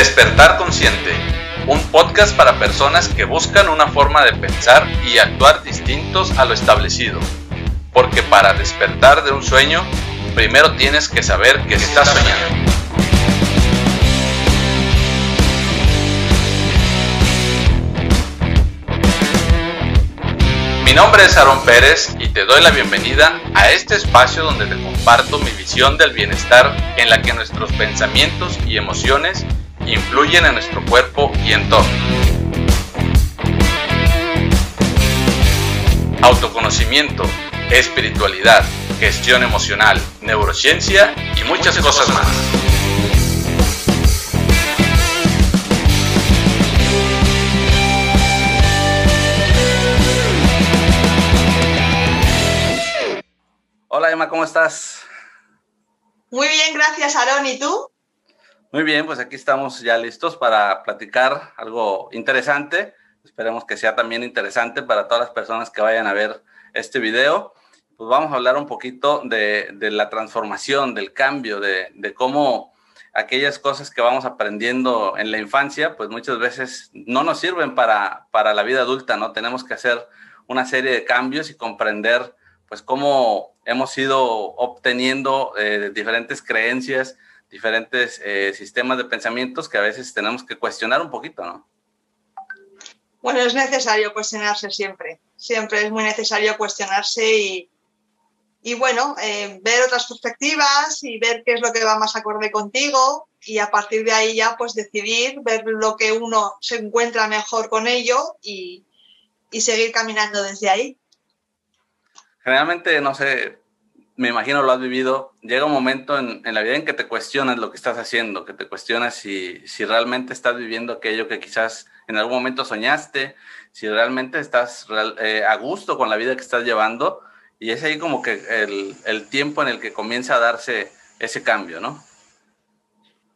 Despertar Consciente, un podcast para personas que buscan una forma de pensar y actuar distintos a lo establecido. Porque para despertar de un sueño, primero tienes que saber que estás soñando. Mi nombre es Aaron Pérez y te doy la bienvenida a este espacio donde te comparto mi visión del bienestar en la que nuestros pensamientos y emociones influyen en nuestro cuerpo y entorno. Autoconocimiento, espiritualidad, gestión emocional, neurociencia y muchas, cosas más. Hola Emma, ¿cómo estás? Muy bien, gracias Aaron. ¿Y tú? Muy bien, pues aquí estamos ya listos para platicar algo interesante. Esperemos que sea también interesante para todas las personas que vayan a ver este video. Pues vamos a hablar un poquito de, la transformación, del cambio, de, de, cómo aquellas cosas que vamos aprendiendo en la infancia, pues muchas veces no nos sirven para, para la vida adulta, ¿no? Tenemos que hacer una serie de cambios y comprender, pues, cómo hemos ido obteniendo eh, diferentes creencias, diferentes eh, sistemas de pensamientos que a veces tenemos que cuestionar un poquito, ¿no? Bueno, es necesario cuestionarse siempre, siempre es muy necesario cuestionarse y, y bueno, eh, ver otras perspectivas y ver qué es lo que va más acorde contigo y a partir de ahí ya pues decidir, ver lo que uno se encuentra mejor con ello y, y seguir caminando desde ahí. Generalmente, no sé, me imagino lo has vivido, llega un momento en, la vida en que te cuestionas lo que estás haciendo, que te cuestionas si, si realmente estás viviendo aquello que quizás en algún momento soñaste, si realmente estás eh, a gusto con la vida que estás llevando, y es ahí como que el, el tiempo en el que comienza a darse ese cambio, ¿no?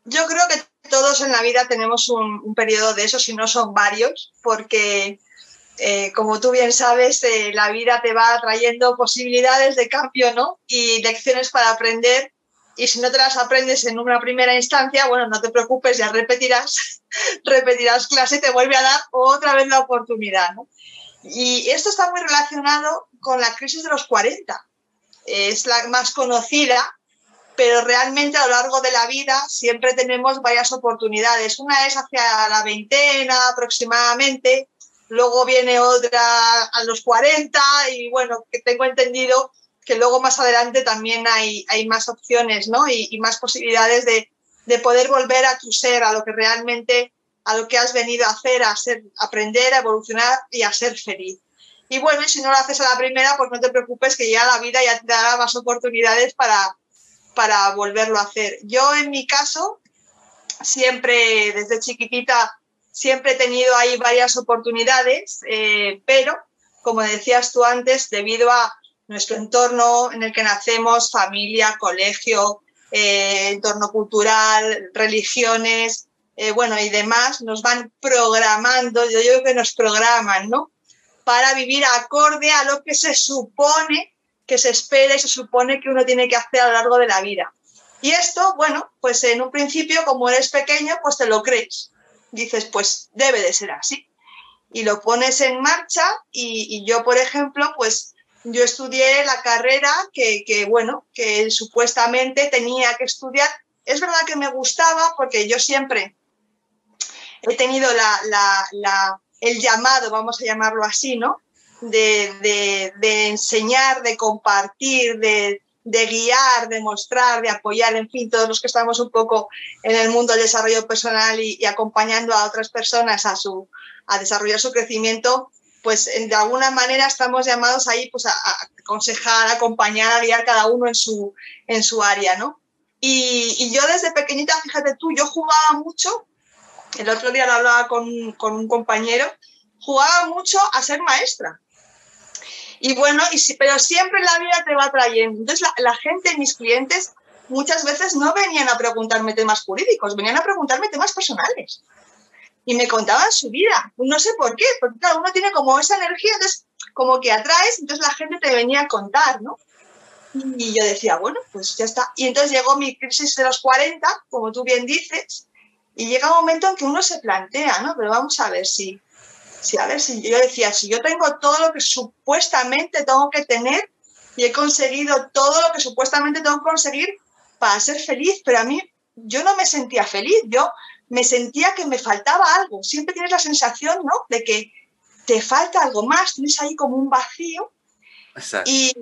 Yo creo que todos en la vida tenemos un, un periodo de eso, si no son varios, porque eh, como tú bien sabes, eh, la vida te va trayendo posibilidades de cambio, ¿no? Y lecciones para aprender. Y si no te las aprendes en una primera instancia, bueno, no te preocupes, ya repetirás, repetirás clase y te vuelve a dar otra vez la oportunidad, ¿no? Y esto está muy relacionado con la crisis de los 40. Es la más conocida, pero realmente a lo largo de la vida siempre tenemos varias oportunidades. Una es hacia la veintena aproximadamente, luego viene otra a los 40 y bueno, que tengo entendido que luego más adelante también hay, hay más opciones ¿no? y, más posibilidades de, de, poder volver a tu ser, a lo que realmente, a lo que has venido a hacer, a ser, aprender, a evolucionar y a ser feliz. Y bueno, si no lo haces a la primera, pues no te preocupes que ya la vida ya te dará más oportunidades para, para volverlo a hacer. Yo en mi caso, siempre desde chiquitita siempre he tenido ahí varias oportunidades, eh, pero como decías tú antes, debido a nuestro entorno en el que nacemos, familia, colegio, eh, entorno cultural, religiones, eh, bueno, y demás, nos van programando, yo digo que nos programan, ¿no? Para vivir acorde a lo que se supone que se espera y se supone que uno tiene que hacer a lo largo de la vida. Y esto, bueno, pues en un principio, como eres pequeño, pues te lo crees dices, pues debe de ser así. Y lo pones en marcha y, yo, por ejemplo, pues yo estudié la carrera que, bueno, que supuestamente tenía que estudiar. Es verdad que me gustaba porque yo siempre he tenido la, el llamado, vamos a llamarlo así, ¿no? De, de enseñar, de compartir, de, de guiar, de mostrar, de apoyar, en fin, todos los que estamos un poco en el mundo del desarrollo personal y, acompañando a otras personas a, su, a desarrollar su crecimiento, pues de alguna manera estamos llamados ahí pues, a, aconsejar, acompañar, a guiar cada uno en su, en su área, ¿no? Y, y, yo desde pequeñita, fíjate tú, yo jugaba mucho, el otro día lo hablaba con, con un compañero, jugaba mucho a ser maestra. Y bueno, y, pero siempre la vida te va trayendo. Entonces, la, gente, mis clientes, muchas veces no venían a preguntarme temas jurídicos, venían a preguntarme temas personales. Y me contaban su vida. No sé por qué, porque cada uno tiene como esa energía, entonces como que atraes, entonces la gente te venía a contar, ¿no? Y yo decía, bueno, pues ya está. Y entonces llegó mi crisis de los 40, como tú bien dices, Y llega un momento en que uno se plantea, ¿no? Pero vamos a ver si, si a ver si yo decía, si yo tengo todo lo que supuestamente tengo que tener y he conseguido todo lo que supuestamente tengo que conseguir para ser feliz, pero a mí yo no me sentía feliz, yo me sentía que me faltaba algo. Siempre tienes la sensación, ¿no? De que te falta algo más, tienes ahí como un vacío. Y,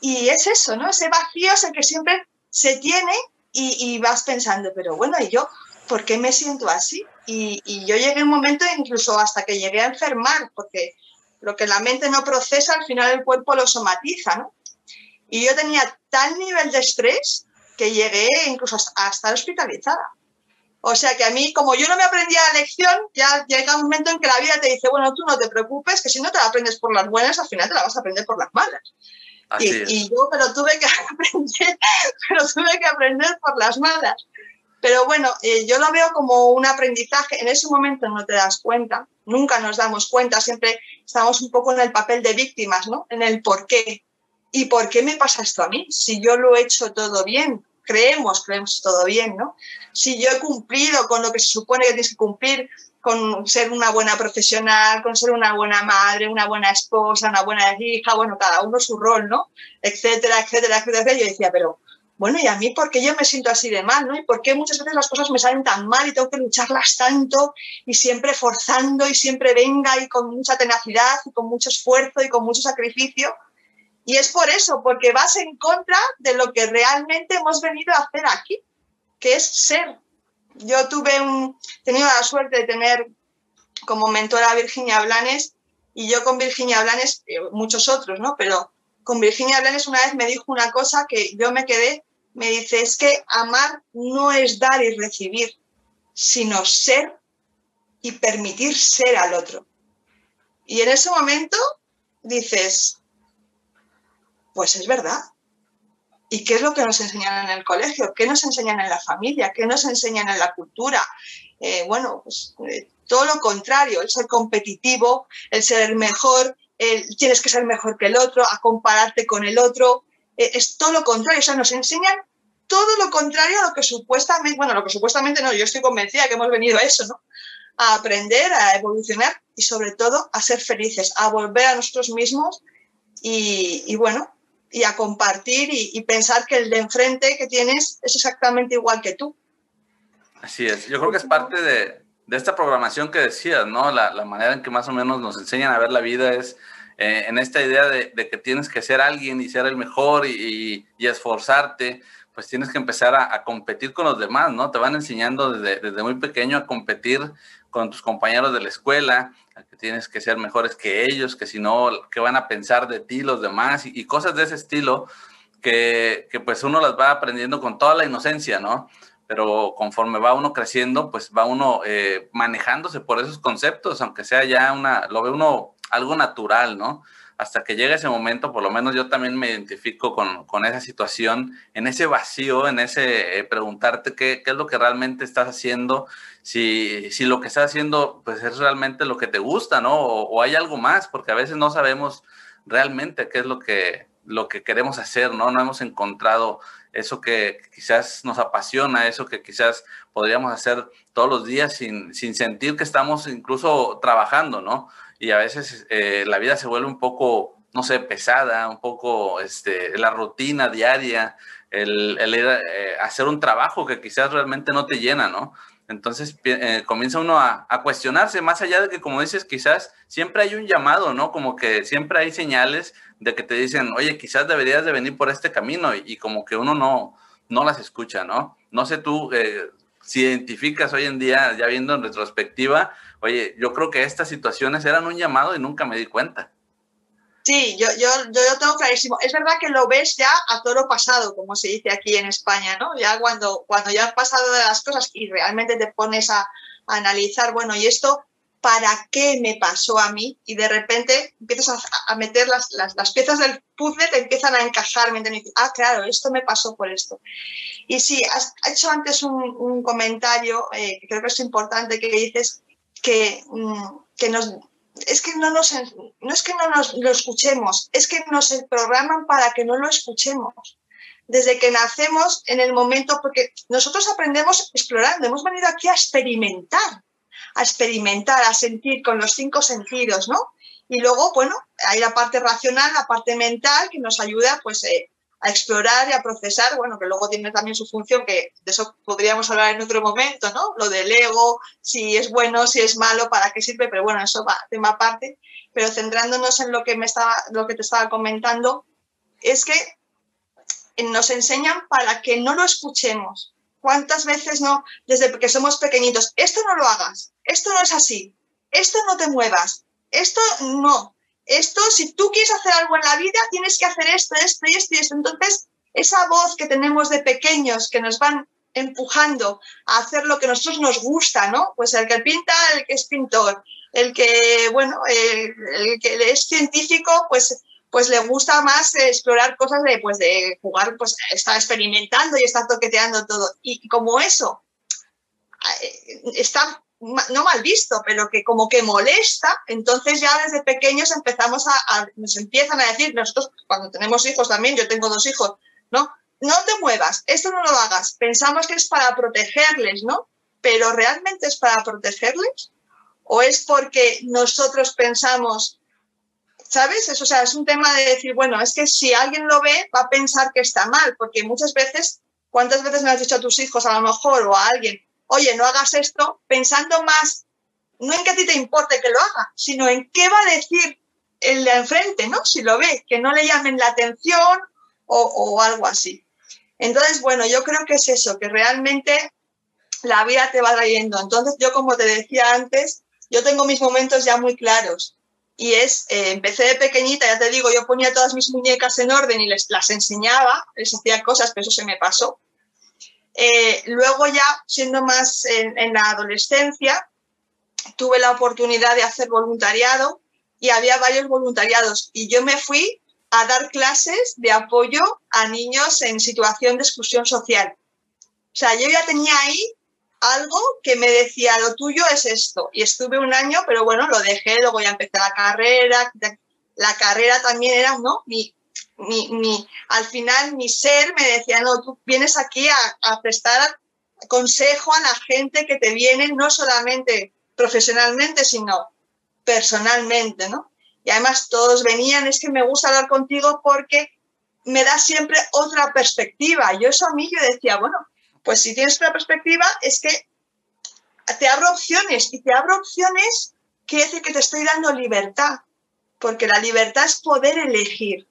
y, es eso, ¿no? Ese vacío es el que siempre se tiene y, vas pensando, pero bueno, ¿y yo por qué me siento así? Y, y, yo llegué a un momento, incluso hasta que llegué a enfermar, porque lo que la mente no procesa, al final el cuerpo lo somatiza, ¿no? Y yo tenía tal nivel de estrés que llegué incluso a estar hospitalizada. O sea que a mí, como yo no me aprendía la lección, ya llega un momento en que la vida te dice, bueno, tú no te preocupes, que si no te la aprendes por las buenas, al final te la vas a aprender por las malas. Y, yo pero tuve que aprender, pero tuve que aprender por las malas. Pero bueno, eh, yo lo veo como un aprendizaje. En ese momento no te das cuenta, nunca nos damos cuenta, siempre estamos un poco en el papel de víctimas, ¿no? En el por qué. ¿Y por qué me pasa esto a mí? Si yo lo he hecho todo bien, creemos, creemos todo bien, ¿no? Si yo he cumplido con lo que se supone que tienes que cumplir, con ser una buena profesional, con ser una buena madre, una buena esposa, una buena hija, bueno, cada uno su rol, ¿no? Etcétera, etcétera, etcétera. Yo decía, pero bueno, ¿y a mí por qué yo me siento así de mal, ¿no? ¿Y por qué muchas veces las cosas me salen tan mal y tengo que lucharlas tanto y siempre forzando y siempre venga y con mucha tenacidad y con mucho esfuerzo y con mucho sacrificio? Y es por eso, porque vas en contra de lo que realmente hemos venido a hacer aquí, que es ser. Yo tuve un, tenido la suerte de tener como mentora a Virginia Blanes y yo con Virginia Blanes, eh, muchos otros, ¿no? Pero con Virginia Blanes una vez me dijo una cosa que yo me quedé, me dice, es que amar no es dar y recibir, sino ser y permitir ser al otro. Y en ese momento dices, pues es verdad. ¿Y qué es lo que nos enseñan en el colegio? ¿Qué nos enseñan en la familia? ¿Qué nos enseñan en la cultura? Eh, bueno, pues eh, todo lo contrario, el ser competitivo, el ser el mejor, tienes que ser mejor que el otro, a compararte con el otro, es todo lo contrario, o sea, nos enseñan todo lo contrario a lo que supuestamente, bueno, lo que supuestamente no, yo estoy convencida que hemos venido a eso, ¿no? A aprender, a evolucionar y sobre todo a ser felices, a volver a nosotros mismos y, y bueno, y a compartir y, pensar que el de enfrente que tienes es exactamente igual que tú. Así es, yo creo que es parte de, de esta programación que decías, ¿no? La, la, manera en que más o menos nos enseñan a ver la vida es eh, en esta idea de, que tienes que ser alguien y ser el mejor y, esforzarte, pues tienes que empezar a, a, competir con los demás, ¿no? Te van enseñando desde, desde muy pequeño a competir con tus compañeros de la escuela, que tienes que ser mejores que ellos, que si no, ¿qué van a pensar de ti los demás? Y, cosas de ese estilo que, que, pues uno las va aprendiendo con toda la inocencia, ¿no? Pero conforme va uno creciendo, pues va uno eh, manejándose por esos conceptos, aunque sea ya una, lo ve uno algo natural, ¿no? hasta que llegue ese momento, por lo menos yo también me identifico con, con esa situación, en ese vacío, en ese eh, preguntarte qué, qué, es lo que realmente estás haciendo, si, si, lo que estás haciendo pues es realmente lo que te gusta, ¿no? O, o, hay algo más, porque a veces no sabemos realmente qué es lo que, lo que queremos hacer, ¿no? No hemos encontrado eso que quizás nos apasiona, eso que quizás podríamos hacer todos los días sin, sin sentir que estamos incluso trabajando, ¿no? Y a veces eh, la vida se vuelve un poco, no sé, pesada, un poco este, la rutina diaria, el, eh, hacer un trabajo que quizás realmente no te llena, ¿no? Entonces eh, comienza uno a, cuestionarse, más allá de que, como dices, quizás siempre hay un llamado, ¿no? Como que siempre hay señales de que te dicen, oye, quizás deberías de venir por este camino y, y como que uno no, no las escucha, ¿no? No sé tú eh, si identificas hoy en día, ya viendo en retrospectiva, oye, yo creo que estas situaciones eran un llamado y nunca me di cuenta. Sí, yo, yo, yo lo tengo clarísimo. Es verdad que lo ves ya a toro pasado, como se dice aquí en España, ¿no? Ya cuando, cuando ya han pasado de las cosas y realmente te pones a, analizar, bueno, ¿y esto para qué me pasó a mí? Y de repente empiezas a, meter las, las, piezas del puzzle, te empiezan a encajar, ¿me entiendes? Ah, claro, esto me pasó por esto. Y sí, has hecho antes un, un comentario eh, que creo que es importante, que dices que, mm, que nos es que no nos no es que no nos lo escuchemos, es que nos programan para que no lo escuchemos. desde que nacemos en el momento, porque nosotros aprendemos explorando, hemos venido aquí a experimentar, a experimentar, a sentir con los cinco sentidos, ¿no? Y luego, bueno, hay la parte racional, la parte mental que nos ayuda pues eh, a explorar y a procesar, bueno, que luego tiene también su función, que de eso podríamos hablar en otro momento, ¿no? Lo del ego, si es bueno, si es malo, para qué sirve, pero bueno, eso va tema aparte. Pero centrándonos en lo que, me estaba, lo que te estaba comentando, es que nos enseñan para que no lo escuchemos. ¿Cuántas veces no, desde que somos pequeñitos, esto no lo hagas, esto no es así, esto no te muevas, esto no, esto, si tú quieres hacer algo en la vida, tienes que hacer esto, esto y esto y esto. Entonces, esa voz que tenemos de pequeños que nos van empujando a hacer lo que a nosotros nos gusta, ¿no? Pues el que pinta, el que es pintor, el que, bueno, el, que es científico, pues, pues le gusta más explorar cosas de, pues de jugar, pues está experimentando y está toqueteando todo. Y como eso eh, está no mal visto, pero que como que molesta, entonces ya desde pequeños empezamos a, nos empiezan a decir, nosotros cuando tenemos hijos también, yo tengo dos hijos, ¿no? No te muevas, esto no lo hagas. Pensamos que es para protegerles, ¿no? Pero ¿realmente es para protegerles? ¿O es porque nosotros pensamos, ¿sabes? Eso, o sea, es un tema de decir, bueno, es que si alguien lo ve, va a pensar que está mal, porque muchas veces, ¿cuántas veces me has dicho a tus hijos a lo mejor o a alguien, oye, no hagas esto, pensando más, no en que a ti te importe que lo haga, sino en qué va a decir el de enfrente, ¿no? Si lo ve, que no le llamen la atención o, algo así. Entonces, bueno, yo creo que es eso, que realmente la vida te va trayendo. Entonces, yo como te decía antes, yo tengo mis momentos ya muy claros. Y es, eh, empecé de pequeñita, ya te digo, yo ponía todas mis muñecas en orden y les las enseñaba, les hacía cosas, pero eso se me pasó. Eh, luego ya, siendo más en, la adolescencia, tuve la oportunidad de hacer voluntariado y había varios voluntariados y yo me fui a dar clases de apoyo a niños en situación de exclusión social. O sea, yo ya tenía ahí algo que me decía, lo tuyo es esto. Y estuve un año, pero bueno, lo dejé, luego ya empecé la carrera. La carrera también era, ¿no? Mi, mi, al final mi ser me decía, no, tú vienes aquí a, prestar consejo a la gente que te viene, no solamente profesionalmente, sino personalmente, ¿no? Y además todos venían, es que me gusta hablar contigo porque me da siempre otra perspectiva. Yo eso a mí yo decía, bueno, pues si tienes otra perspectiva es que te abro opciones y te abro opciones quiere decir que te estoy dando libertad, porque la libertad es poder elegir.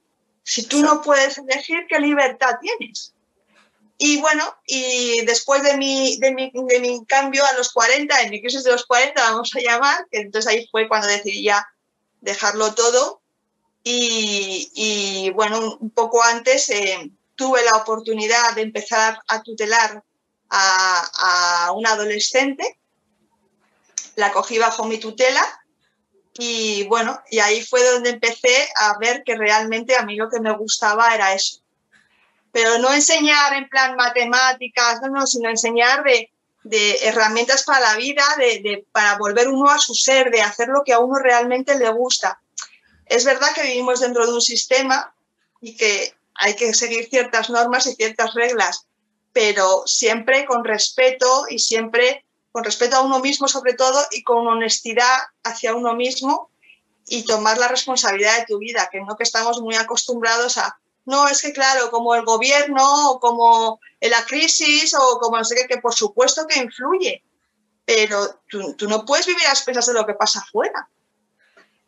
Si tú no puedes elegir, ¿qué libertad tienes? Y bueno, y después de mi, de mi, de mi cambio a los 40, en mi crisis de los 40, vamos a llamar, que entonces ahí fue cuando decidí ya dejarlo todo. Y, bueno, un poco antes eh, tuve la oportunidad de empezar a tutelar a, a adolescente. La cogí bajo mi tutela y bueno, y ahí fue donde empecé a ver que realmente a mí lo que me gustaba era eso. Pero no enseñar en plan matemáticas, no, no sino enseñar de, de herramientas para la vida, de, de, para volver uno a su ser, de hacer lo que a uno realmente le gusta. Es verdad que vivimos dentro de un sistema y que hay que seguir ciertas normas y ciertas reglas, pero siempre con respeto y siempre con respeto a uno mismo sobre todo y con honestidad hacia uno mismo y tomar la responsabilidad de tu vida, que no que estamos muy acostumbrados a, no, es que claro, como el gobierno o como la crisis o como no sé qué, que por supuesto que influye, pero tú, no puedes vivir a expensas de lo que pasa afuera.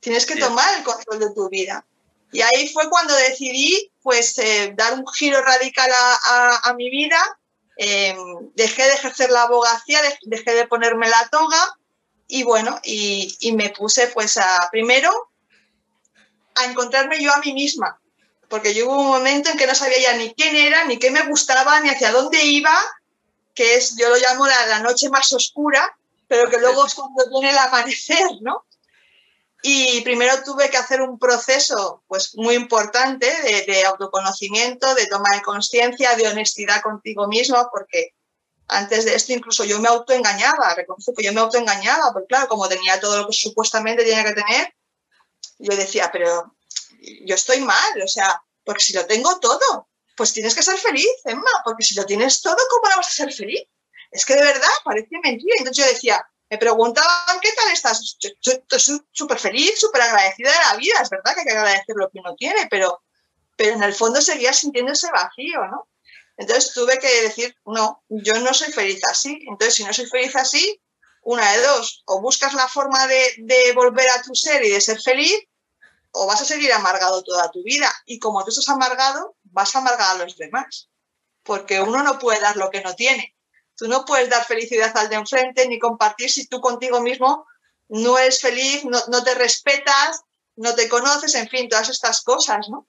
Tienes que tomar el control de tu vida. Y ahí fue cuando decidí pues eh, dar un giro radical a mi vida Em, dejé de ejercer la abogacía, dejé de ponerme la toga y bueno, y, me puse pues a, primero a encontrarme yo a mí misma, porque yo hubo un momento en que no sabía ya ni quién era, ni qué me gustaba, ni hacia dónde iba, que es, yo lo llamo la, la noche más oscura, pero que luego es cuando viene el amanecer, ¿no? Y primero tuve que hacer un proceso pues, muy importante de, autoconocimiento, de toma de conciencia, de honestidad contigo mismo, porque antes de esto incluso yo me autoengañaba, reconozco que yo me autoengañaba, porque claro, como tenía todo lo que supuestamente tenía que tener, yo decía, pero yo estoy mal, o sea, porque si lo tengo todo, pues tienes que ser feliz, Emma, porque si lo tienes todo, ¿cómo no vas a ser feliz? Es que de verdad parece mentira. Entonces yo decía, me preguntaban, ¿qué tal estás? Estoy súper feliz, súper agradecida de la vida. Es verdad que hay que agradecer lo que uno tiene, pero, pero en el fondo seguía sintiendo ese vacío, ¿no? Entonces tuve que decir, no, yo no soy feliz así. Entonces, si no soy feliz así, una de dos, o buscas la forma de, de volver a tu ser y de ser feliz, o vas a seguir amargado toda tu vida. Y como tú estás amargado, vas a amargar a los demás. Porque uno no puede dar lo que no tiene. Tú no puedes dar felicidad al de enfrente ni compartir si tú contigo mismo no eres feliz, no, no te respetas, no te conoces, en fin, todas estas cosas, ¿no?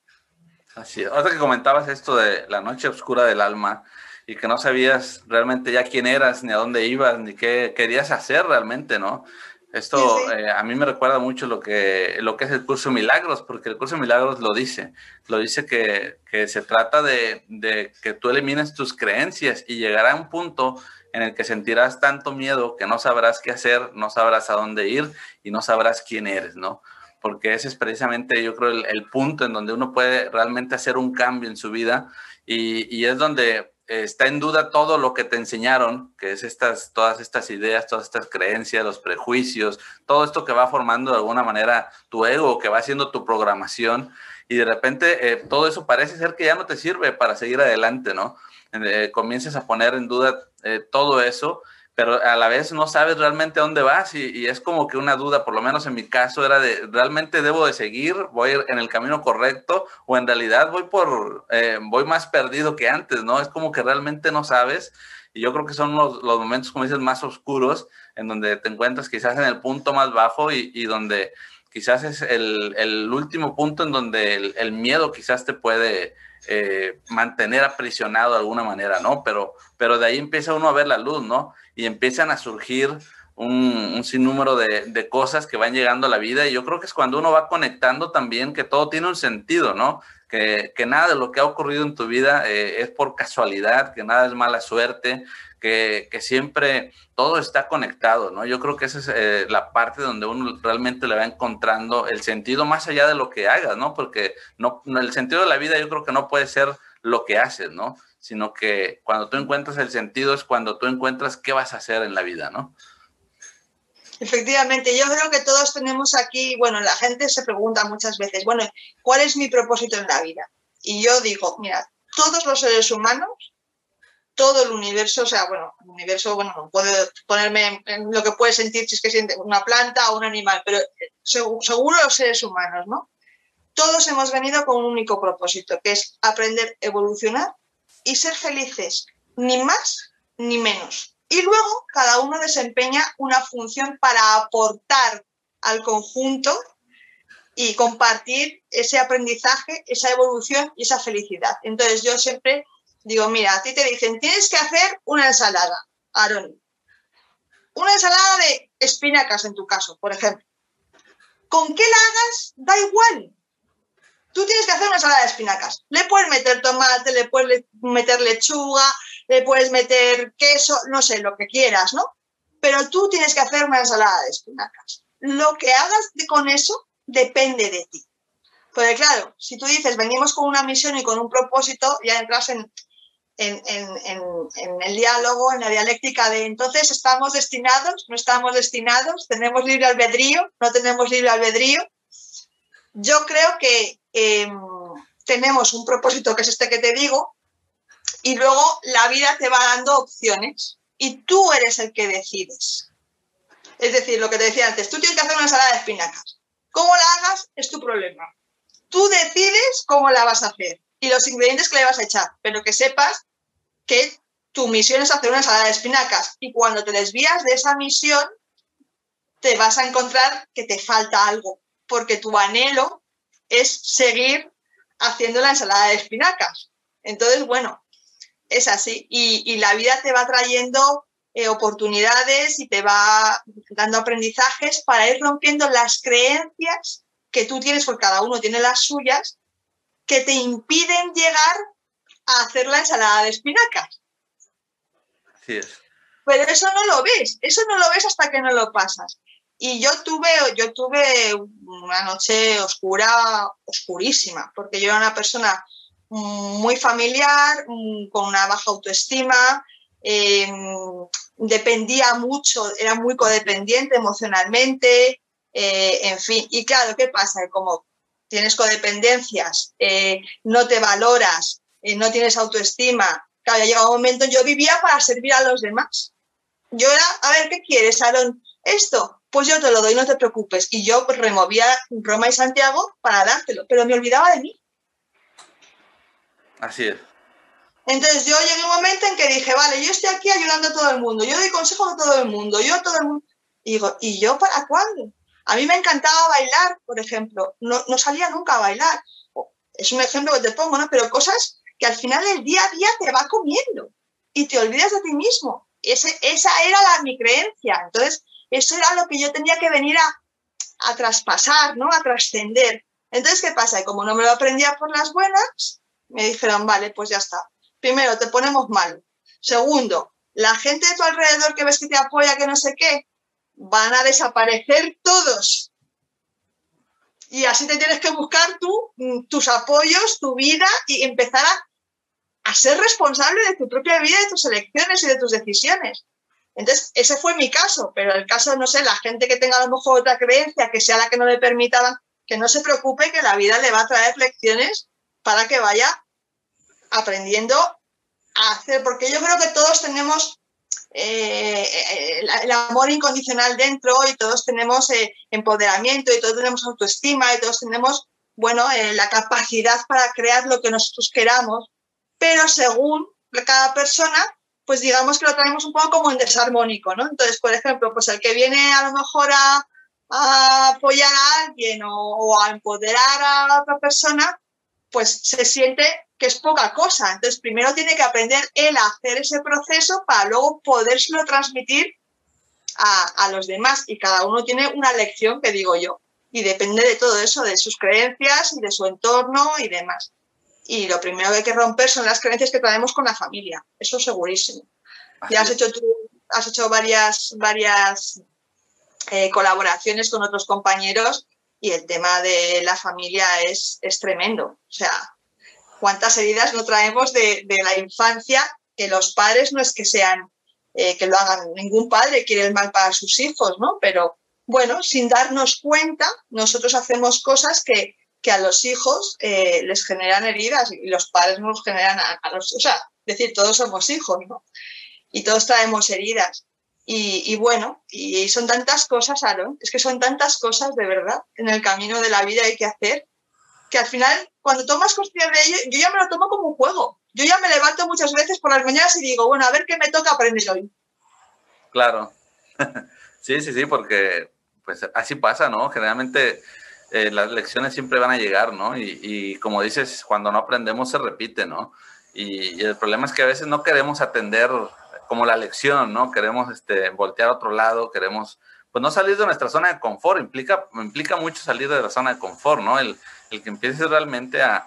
Así es. Ahora que comentabas esto de la noche oscura del alma y que no sabías realmente ya quién eras, ni a dónde ibas, ni qué querías hacer realmente, ¿no? Esto eh, a mí me recuerda mucho lo que, lo que es el curso Milagros, porque el curso Milagros lo dice, lo dice que, que se trata de, de, que tú elimines tus creencias y llegará a un punto en el que sentirás tanto miedo que no sabrás qué hacer, no sabrás a dónde ir y no sabrás quién eres, ¿no? Porque ese es precisamente, yo creo, el, el punto en donde uno puede realmente hacer un cambio en su vida y, y es donde está en duda todo lo que te enseñaron, que es estas, todas estas ideas, todas estas creencias, los prejuicios, todo esto que va formando de alguna manera tu ego, que va haciendo tu programación, y de repente eh, todo eso parece ser que ya no te sirve para seguir adelante, ¿no? Eh, comiences a poner en duda eh, todo eso pero a la vez no sabes realmente a dónde vas y, es como que una duda, por lo menos en mi caso, era de, ¿realmente debo de seguir? ¿Voy en el camino correcto? ¿O en realidad voy por, eh, voy más perdido que antes, no? Es como que realmente no sabes y yo creo que son los, los momentos, como dices, más oscuros, en donde te encuentras quizás en el punto más bajo y, y donde quizás es el, el, último punto en donde el, el miedo quizás te puede eh, mantener aprisionado de alguna manera, ¿no? Pero, pero de ahí empieza uno a ver la luz, ¿no? Y empiezan a surgir un, un sinnúmero de, de, cosas que van llegando a la vida y yo creo que es cuando uno va conectando también que todo tiene un sentido, ¿no? Que, que nada de lo que ha ocurrido en tu vida eh, es por casualidad, que nada es mala suerte, que, que, siempre todo está conectado, ¿no? Yo creo que esa es eh, la parte donde uno realmente le va encontrando el sentido más allá de lo que hagas, ¿no? Porque no, el sentido de la vida yo creo que no puede ser lo que haces, ¿no? Sino que cuando tú encuentras el sentido es cuando tú encuentras qué vas a hacer en la vida, ¿no? Efectivamente, yo creo que todos tenemos aquí, bueno, la gente se pregunta muchas veces, bueno, ¿cuál es mi propósito en la vida? Y yo digo, mira, todos los seres humanos todo el universo, o sea, bueno, el universo, bueno, no puedo ponerme en lo que puede sentir si es que siente una planta o un animal, pero seguro los seres humanos, ¿no? Todos hemos venido con un único propósito, que es aprender, evolucionar y ser felices, ni más ni menos. Y luego cada uno desempeña una función para aportar al conjunto y compartir ese aprendizaje, esa evolución y esa felicidad. Entonces yo siempre Digo, mira, a ti te dicen, tienes que hacer una ensalada, Aaron. Una ensalada de espinacas en tu caso, por ejemplo. ¿Con qué la hagas? Da igual. Tú tienes que hacer una ensalada de espinacas. Le puedes meter tomate, le puedes meter lechuga, le puedes meter queso, no sé, lo que quieras, ¿no? Pero tú tienes que hacer una ensalada de espinacas. Lo que hagas con eso depende de ti. Porque claro, si tú dices, venimos con una misión y con un propósito, ya entras en, en, en, en, el diálogo, en la dialéctica de entonces estamos destinados, no estamos destinados, tenemos libre albedrío, no tenemos libre albedrío. Yo creo que eh, tenemos un propósito que es este que te digo y luego la vida te va dando opciones y tú eres el que decides. Es decir, lo que te decía antes, tú tienes que hacer una ensalada de espinacas. ¿Cómo la hagas? Es tu problema. Tú decides cómo la vas a hacer y los ingredientes que le vas a echar, pero que sepas que tu misión es hacer una ensalada de espinacas y cuando te desvías de esa misión te vas a encontrar que te falta algo, porque tu anhelo es seguir haciendo la ensalada de espinacas. Entonces, bueno, es así. Y, y la vida te va trayendo eh, oportunidades y te va dando aprendizajes para ir rompiendo las creencias que tú tienes, porque cada uno tiene las suyas, que te impiden llegar a hacer la ensalada de espinacas. Así es. Pero eso no lo ves, eso no lo ves hasta que no lo pasas. Y yo tuve, yo tuve una noche oscura, oscurísima, porque yo era una persona muy familiar, con una baja autoestima, em, dependía mucho, era muy codependiente emocionalmente, eh, en fin. Y claro, ¿qué pasa? Como tienes codependencias, eh, no te valoras, eh, no tienes autoestima, claro, ya un momento, yo vivía para servir a los demás. Yo era, a ver, ¿qué quieres, Aaron? Esto, pues yo te lo doy, no te preocupes. Y yo removía Roma y Santiago para dártelo, pero me olvidaba de mí. Así es. Entonces yo llegué un momento en que dije, vale, yo estoy aquí ayudando a todo el mundo, yo doy consejos a todo el mundo, yo a todo el mundo. Y digo, ¿y yo para cuándo? A mí me encantaba bailar, por ejemplo, no, no salía nunca a bailar. Es un ejemplo que te pongo, ¿no? Pero cosas que al final el día a día te va comiendo y te olvidas de ti mismo. Ese, esa era la, mi creencia. Entonces, eso era lo que yo tenía que venir a, a traspasar, ¿no? A trascender. Entonces, ¿qué pasa? Y como no me lo aprendía por las buenas, me dijeron, vale, pues ya está. Primero, te ponemos mal. Segundo, la gente de tu alrededor que ves que te apoya, que no sé qué, van a desaparecer todos. Y así te tienes que buscar tú, mm, tus apoyos, tu vida y empezar a ser responsable de tu propia vida, de tus elecciones y de tus decisiones. Entonces, ese fue mi caso, pero el caso, no sé, la gente que tenga a lo mejor otra creencia, que sea la que no le permitaban, que no se preocupe, que la vida le va a traer lecciones para que vaya aprendiendo a hacer, porque yo creo que todos tenemos eh, el amor incondicional dentro y todos tenemos eh, empoderamiento y todos tenemos autoestima y todos tenemos, bueno, eh, la capacidad para crear lo que nosotros queramos, pero según cada persona, pues digamos que lo traemos un poco como en desarmónico, ¿no? Entonces, por ejemplo, pues el que viene a lo mejor a, apoyar a alguien o, a empoderar a otra persona, pues se siente que es poca cosa. Entonces, primero tiene que aprender él a hacer ese proceso para luego podérselo transmitir a, los demás. Y cada uno tiene una lección que digo yo. Y depende de todo eso, de sus creencias y de su entorno y demás. Y lo primero que hay que romper son las creencias que traemos con la familia. Eso segurísimo. Ya has hecho tú, has hecho varias, varias eh, colaboraciones con otros compañeros y el tema de la familia es, es tremendo. O sea, cuántas heridas no traemos de, la infancia, que los padres no es que sean, eh, que lo hagan, ningún padre quiere el mal para sus hijos, ¿no? Pero bueno, sin darnos cuenta, nosotros hacemos cosas que, a los hijos eh, les generan heridas y los padres nos generan a, los, o sea, decir, todos somos hijos, ¿no? Y todos traemos heridas. Y, y, bueno, y son tantas cosas, Aaron, es que son tantas cosas de verdad en el camino de la vida hay que hacer, que al final cuando tomas conciencia de ello, yo ya me lo tomo como un juego. Yo ya me levanto muchas veces por las mañanas y digo, bueno, a ver qué me toca aprender hoy. Claro. sí, sí, sí, porque pues así pasa, ¿no? Generalmente eh, las lecciones siempre van a llegar, ¿no? Y, como dices, cuando no aprendemos se repite, ¿no? Y, el problema es que a veces no queremos atender como la lección, ¿no? Queremos este, voltear a otro lado, queremos, pues no salir de nuestra zona de confort, implica, implica mucho salir de la zona de confort, ¿no? El, el que empieces realmente a,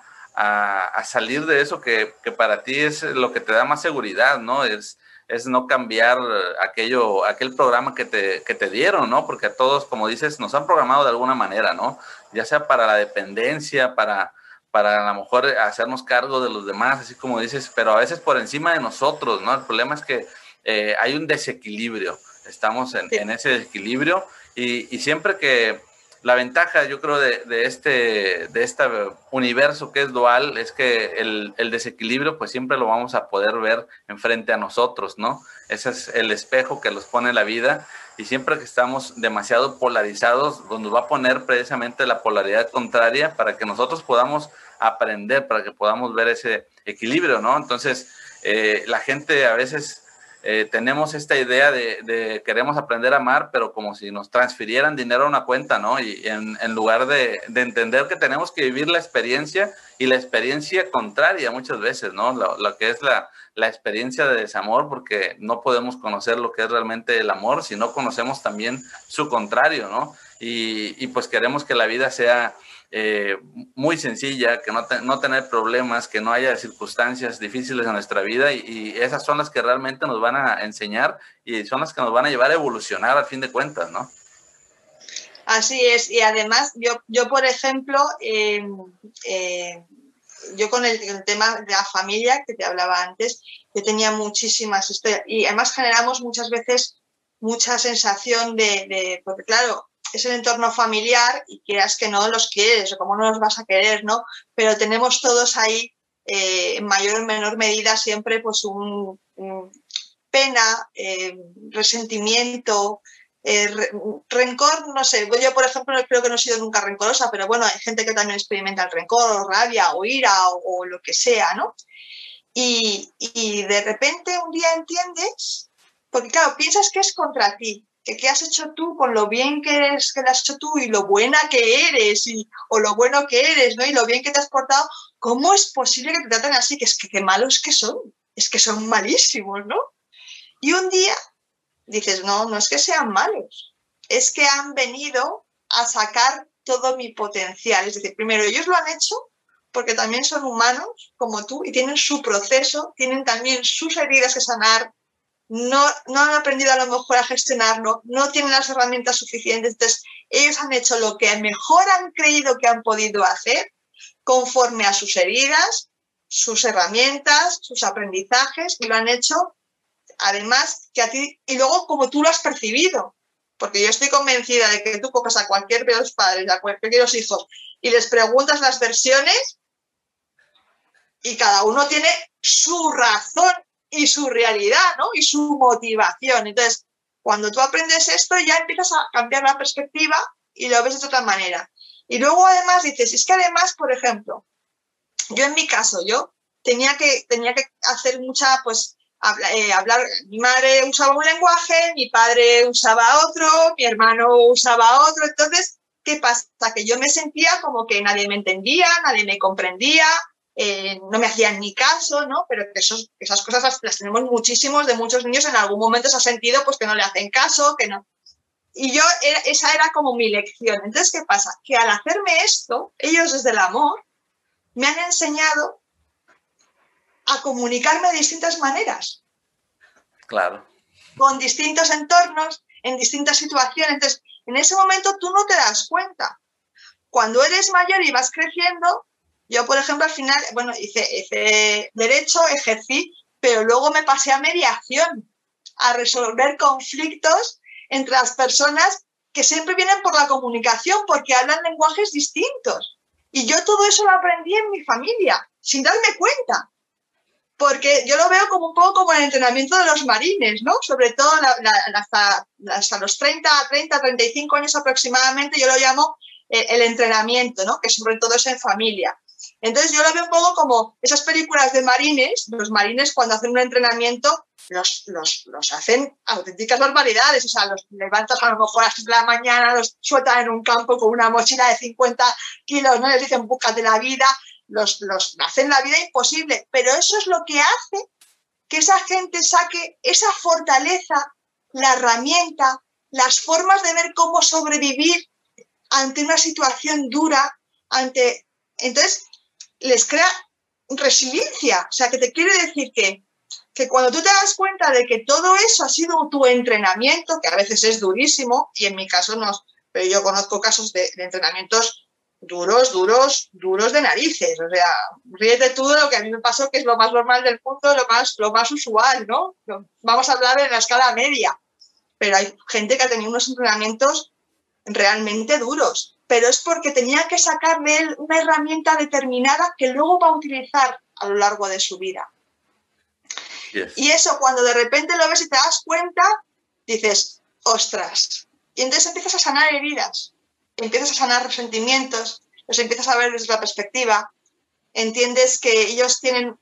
salir de eso que, para ti es lo que te da más seguridad, ¿no? Es, es no cambiar aquello, aquel programa que te, que te dieron, ¿no? Porque a todos, como dices, nos han programado de alguna manera, ¿no? Ya sea para la dependencia, para, para a lo mejor hacernos cargo de los demás, así como dices, pero a veces por encima de nosotros, ¿no? El problema es que eh, hay un desequilibrio, estamos en, ese desequilibrio y, y siempre que la ventaja, yo creo, de, este, de este universo que es dual es que el, desequilibrio, pues siempre lo vamos a poder ver enfrente a nosotros, ¿no? Ese es el espejo que nos pone la vida y siempre que estamos demasiado polarizados, nos va a poner precisamente la polaridad contraria para que nosotros podamos aprender, para que podamos ver ese equilibrio, ¿no? Entonces, eh, la gente a veces eh, tenemos esta idea de, queremos aprender a amar, pero como si nos transfirieran dinero a una cuenta, ¿no? Y en, lugar de, entender que tenemos que vivir la experiencia y la experiencia contraria muchas veces, ¿no? Lo, que es la, experiencia de desamor, porque no podemos conocer lo que es realmente el amor si no conocemos también su contrario, ¿no? y pues queremos que la vida sea eh, muy sencilla, que no, no, tener problemas, que no haya circunstancias difíciles en nuestra vida y, esas son las que realmente nos van a enseñar y son las que nos van a llevar a evolucionar al fin de cuentas, ¿no? Así es, y además yo, yo por ejemplo, em, eh, yo con el, tema de la familia que te hablaba antes, yo tenía muchísimas historias y además generamos muchas veces mucha sensación de, porque claro, es el entorno familiar y quieras que no los quieres o cómo no los vas a querer, ¿no? Pero tenemos todos ahí, eh, en mayor o menor medida, siempre pues un, pena, eh, resentimiento, eh, rencor, no sé, yo por ejemplo creo que no he sido nunca rencorosa, pero bueno, hay gente que también experimenta el rencor o rabia o ira o, lo que sea, ¿no? Y, y, de repente un día entiendes, porque claro, piensas que es contra ti, que qué has hecho tú con lo bien que eres, que lo has hecho tú y lo buena que eres y, o lo bueno que eres, ¿no? Y lo bien que te has portado, ¿cómo es posible que te traten así? Que es que qué malos que son, es que son malísimos, ¿no? Y un día dices, no, no es que sean malos, es que han venido a sacar todo mi potencial. Es decir, primero, ellos lo han hecho porque también son humanos como tú y tienen su proceso, tienen también sus heridas que sanar, no, no han aprendido a lo mejor a gestionarlo, no tienen las herramientas suficientes. Entonces, ellos han hecho lo que mejor han creído que han podido hacer conforme a sus heridas, sus herramientas, sus aprendizajes y lo han hecho además que a ti, y luego como tú lo has percibido, porque yo estoy convencida de que tú coges a cualquier de los padres, a cualquier de los hijos, y les preguntas las versiones, y cada uno tiene su razón y su realidad, ¿no? Y su motivación. Entonces, cuando tú aprendes esto, ya empiezas a cambiar la perspectiva y lo ves de otra manera. Y luego además dices, es que además, por ejemplo, yo en mi caso, yo tenía que, tenía que hacer mucha, pues, eh, hablar, mi madre usaba un lenguaje, mi padre usaba otro, mi hermano usaba otro, entonces, ¿qué pasa? Que yo me sentía como que nadie me entendía, nadie me comprendía, eh, no me hacían ni caso, ¿no? Pero que esas cosas las, tenemos muchísimos de muchos niños, en algún momento se ha sentido pues que no le hacen caso, que no. Y yo, esa era como mi lección. Entonces, ¿qué pasa? Que al hacerme esto, ellos desde el amor me han enseñado a comunicarme de distintas maneras. Claro. Con distintos entornos, en distintas situaciones. Entonces, en ese momento tú no te das cuenta. Cuando eres mayor y vas creciendo, yo, por ejemplo, al final, bueno, hice, derecho, ejercí, pero luego me pasé a mediación, a resolver conflictos entre las personas que siempre vienen por la comunicación, porque hablan lenguajes distintos. Y yo todo eso lo aprendí en mi familia, sin darme cuenta porque yo lo veo como un poco como el entrenamiento de los marines, ¿no? Sobre todo hasta, los 30, 30, 35 años aproximadamente, yo lo llamo eh, el entrenamiento, ¿no? Que sobre todo es en familia. Entonces yo lo veo un poco como esas películas de marines, los marines cuando hacen un entrenamiento los, los, los hacen auténticas barbaridades, o sea, los levantas a lo mejor a las de la mañana, los sueltan en un campo con una mochila de 50 kilos, ¿no? Les dicen búscate la vida, los, los hacen la vida imposible, pero eso es lo que hace que esa gente saque esa fortaleza, la herramienta, las formas de ver cómo sobrevivir ante una situación dura, ante... Entonces, les crea resiliencia. O sea, que te quiere decir que, que cuando tú te das cuenta de que todo eso ha sido tu entrenamiento, que a veces es durísimo, y en mi caso no, pero yo conozco casos de entrenamientos duros, duros, duros de narices. O sea, ríete tú de lo que a mí me pasó, que es lo más normal del mundo, lo más, lo más usual, ¿no? Vamos a hablar en la escala media. Pero hay gente que ha tenido unos entrenamientos realmente duros. Pero es porque tenía que sacar de él una herramienta determinada que luego va a utilizar a lo largo de su vida. Y eso cuando de repente lo ves y te das cuenta, dices, ostras. Y entonces empiezas a sanar heridas empiezas a sanar resentimientos, los empiezas a ver desde la perspectiva, entiendes que ellos tienen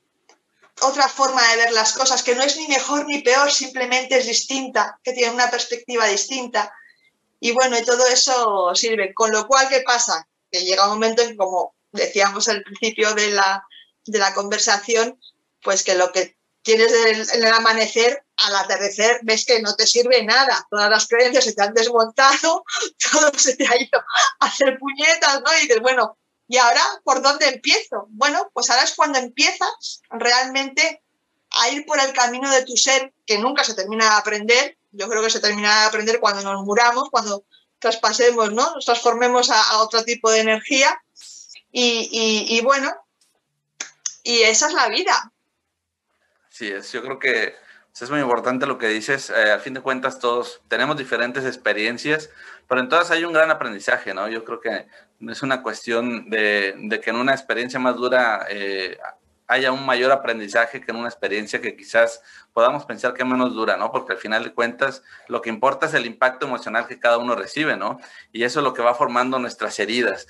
otra forma de ver las cosas, que no es ni mejor ni peor, simplemente es distinta, que tienen una perspectiva distinta. Y bueno, y todo eso sirve. Con lo cual, ¿qué pasa? Que llega un momento en que, como decíamos al principio de la, de la conversación, pues que lo que tienes en el amanecer, al atardecer ves que no te sirve nada. Todas las creencias se te han desmontado, todo se te ha ido a hacer puñetas, ¿no? Y dices, bueno, ¿y ahora por dónde empiezo? Bueno, pues ahora es cuando empiezas realmente a ir por el camino de tu ser, que nunca se termina de aprender. Yo creo que se termina de aprender cuando nos muramos, cuando traspasemos, ¿no? Nos transformemos a, otro tipo de energía. y bueno, Y esa es la vida. Sí, es, yo creo que es muy importante lo que dices. Eh, al fin de cuentas, todos tenemos diferentes experiencias, pero en todas hay un gran aprendizaje, ¿no? Yo creo que es una cuestión de, de que en una experiencia más dura eh, haya un mayor aprendizaje que en una experiencia que quizás podamos pensar que menos dura, ¿no? Porque al final de cuentas lo que importa es el impacto emocional que cada uno recibe, ¿no? Y eso es lo que va formando nuestras heridas.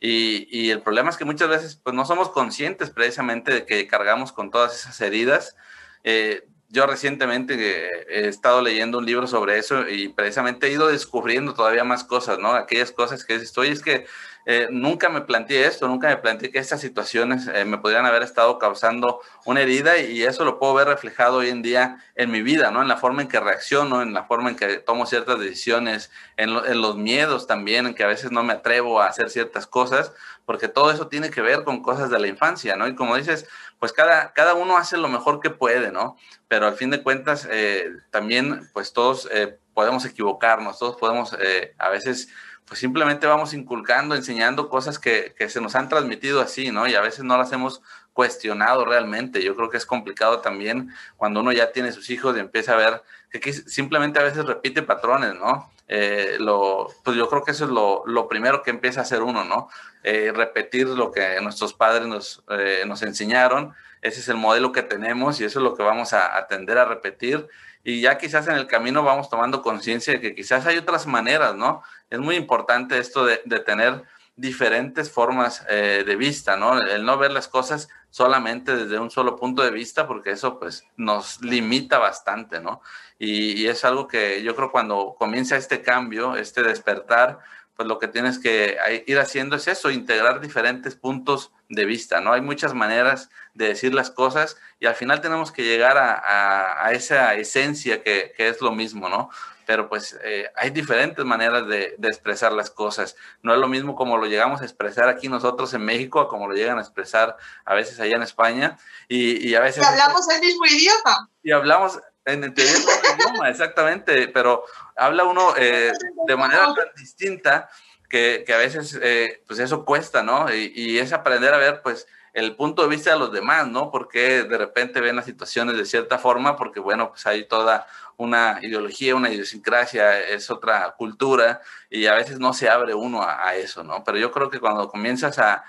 Y, y el problema es que muchas veces pues no somos conscientes precisamente de que cargamos con todas esas heridas. Eh, yo recientemente eh, he estado leyendo un libro sobre eso y precisamente he ido descubriendo todavía más cosas, ¿no? Aquellas cosas que estoy, es que eh, nunca me planteé esto, nunca me planteé que estas situaciones eh, me podrían haber estado causando una herida y eso lo puedo ver reflejado hoy en día en mi vida, ¿no? En la forma en que reacciono, en la forma en que tomo ciertas decisiones, en, en los miedos también, en que a veces no me atrevo a hacer ciertas cosas, porque todo eso tiene que ver con cosas de la infancia, ¿no? Y como dices, pues cada, cada uno hace lo mejor que puede, ¿no? Pero al fin de cuentas, eh, también, pues todos podemos equivocarnos, todos podemos a veces pues simplemente vamos inculcando, enseñando cosas que, que, se nos han transmitido así, ¿no? Y a veces no las hemos cuestionado realmente. Yo creo que es complicado también cuando uno ya tiene sus hijos y empieza a ver que simplemente a veces repite patrones, ¿no? Eh, lo, pues yo creo que eso es lo, lo, primero que empieza a hacer uno, ¿no? Eh, repetir lo que nuestros padres nos, eh, nos enseñaron. Ese es el modelo que tenemos y eso es lo que vamos a, a tender a repetir y ya quizás en el camino vamos tomando conciencia de que quizás hay otras maneras, ¿no? Es muy importante esto de, de tener diferentes formas eh, de vista, ¿no? El no ver las cosas solamente desde un solo punto de vista, porque eso pues nos limita bastante, ¿no? Y, y es algo que yo creo cuando comienza este cambio, este despertar, pues lo que tienes que ir haciendo es eso, integrar diferentes puntos de vista, ¿no? Hay muchas maneras de decir las cosas y al final tenemos que llegar a, a, esa esencia que, que, es lo mismo, ¿no? Pero pues eh, hay diferentes maneras de, de, expresar las cosas. No es lo mismo como lo llegamos a expresar aquí nosotros en México, como lo llegan a expresar a veces allá en España. Y, y a veces... Y hablamos el mismo idioma. Y hablamos en el idioma, exactamente, pero habla uno eh, de manera tan distinta que, a veces eh, pues eso cuesta, ¿no? Y, es aprender a ver pues el punto de vista de los demás, ¿no? Porque de repente ven las situaciones de cierta forma, porque bueno, pues hay toda una ideología, una idiosincrasia, es otra cultura y a veces no se abre uno a, eso, ¿no? Pero yo creo que cuando comienzas a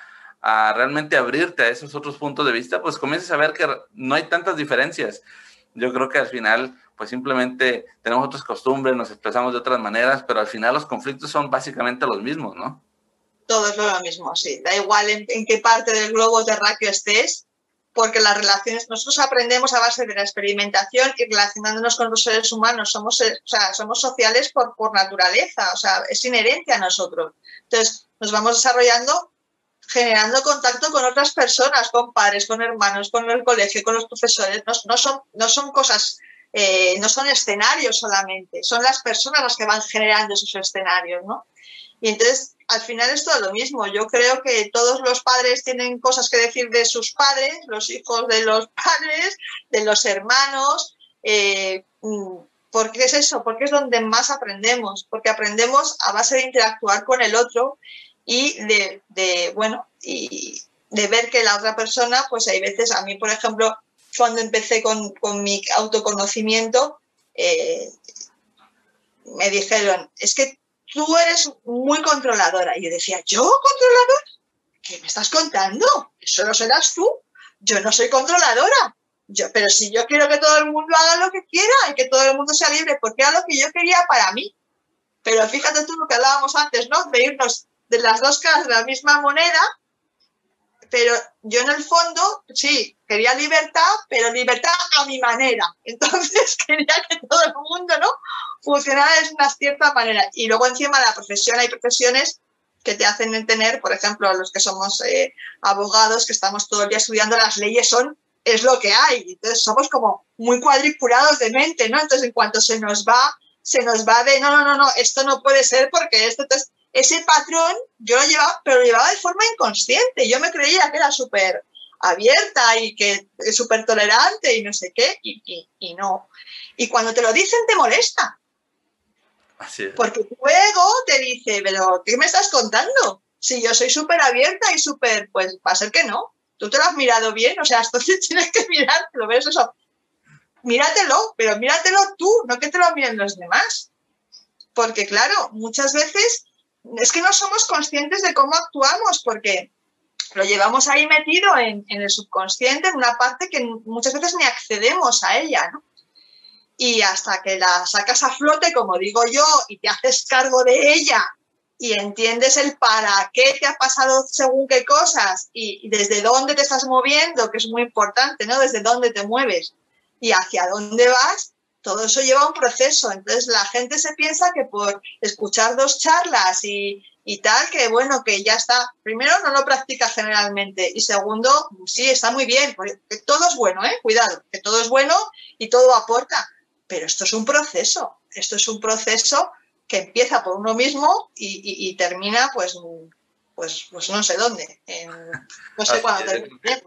realmente abrirte a esos otros puntos de vista, pues comienzas a ver que no hay tantas diferencias yo creo que al final, pues simplemente tenemos otras costumbres, nos expresamos de otras maneras, pero al final los conflictos son básicamente los mismos, ¿no? Todo es lo mismo, sí. Da igual en, qué parte del globo terráqueo estés, porque las relaciones, nosotros aprendemos a base de la experimentación y relacionándonos con los seres humanos, somos, o sea, somos sociales por, por naturaleza, o sea, es inherente a nosotros. Entonces, nos vamos desarrollando generando contacto con otras personas, con padres, con hermanos, con el colegio, con los profesores. No, no son, no son cosas, eh, no son escenarios solamente, son las personas las que van generando esos escenarios, ¿no? Y entonces, al final es todo lo mismo. Yo creo que todos los padres tienen cosas que decir de sus padres, los hijos de los padres, de los hermanos. Eh, ¿Por qué es eso? Porque es donde más aprendemos, porque aprendemos a base de interactuar con el otro y de, de, bueno, y de ver que la otra persona, pues hay veces, a mí, por ejemplo, cuando empecé con, con mi autoconocimiento, eh, me dijeron, es que tú eres muy controladora. Y yo decía, ¿yo controladora? ¿Qué me estás contando? Eso no serás tú. Yo no soy controladora. Yo, pero si yo quiero que todo el mundo haga lo que quiera y que todo el mundo sea libre, porque era lo que yo quería para mí. Pero fíjate tú lo que hablábamos antes, ¿no? De irnos de las dos caras de la misma moneda, pero yo en el fondo, sí, quería libertad, pero libertad a mi manera. Entonces quería que todo el mundo, ¿no? Funcionara de una cierta manera. Y luego encima de la profesión hay profesiones que te hacen tener, por ejemplo, los que somos eh, abogados, que estamos todo el día estudiando las leyes, son es lo que hay. Entonces somos como muy cuadriculados de mente, ¿no? Entonces en cuanto se nos va, se nos va de, no, no, no, no, esto no puede ser porque esto, entonces ese patrón yo lo llevaba, pero lo llevaba de forma inconsciente. Yo me creía que era súper abierta y que es súper tolerante y no sé qué, y, y, y, no. Y cuando te lo dicen te molesta. Así es. Porque luego te dice, pero ¿qué me estás contando? Si yo soy súper abierta y súper, pues va a ser que no. ¿Tú te lo has mirado bien? O sea, entonces tienes que mirártelo, ¿ves eso? Míratelo, pero míratelo tú, no que te lo miren los demás. Porque claro, muchas veces es que no somos conscientes de cómo actuamos, porque lo llevamos ahí metido en, el subconsciente, en una parte que muchas veces ni accedemos a ella, ¿no? Y hasta que la sacas a flote, como digo yo, y te haces cargo de ella y entiendes el para qué te ha pasado según qué cosas y, desde dónde te estás moviendo, que es muy importante, ¿no? Desde dónde te mueves y hacia dónde vas, todo eso lleva un proceso. Entonces la gente se piensa que por escuchar dos charlas y, y tal, que bueno, que ya está. Primero, no lo practica generalmente. Y segundo, sí, está muy bien, porque todo es bueno, ¿eh? Cuidado, que todo es bueno y todo aporta. Pero esto es un proceso. Esto es un proceso que empieza por uno mismo y, termina, pues, pues, pues no sé dónde. no sé cuándo termina.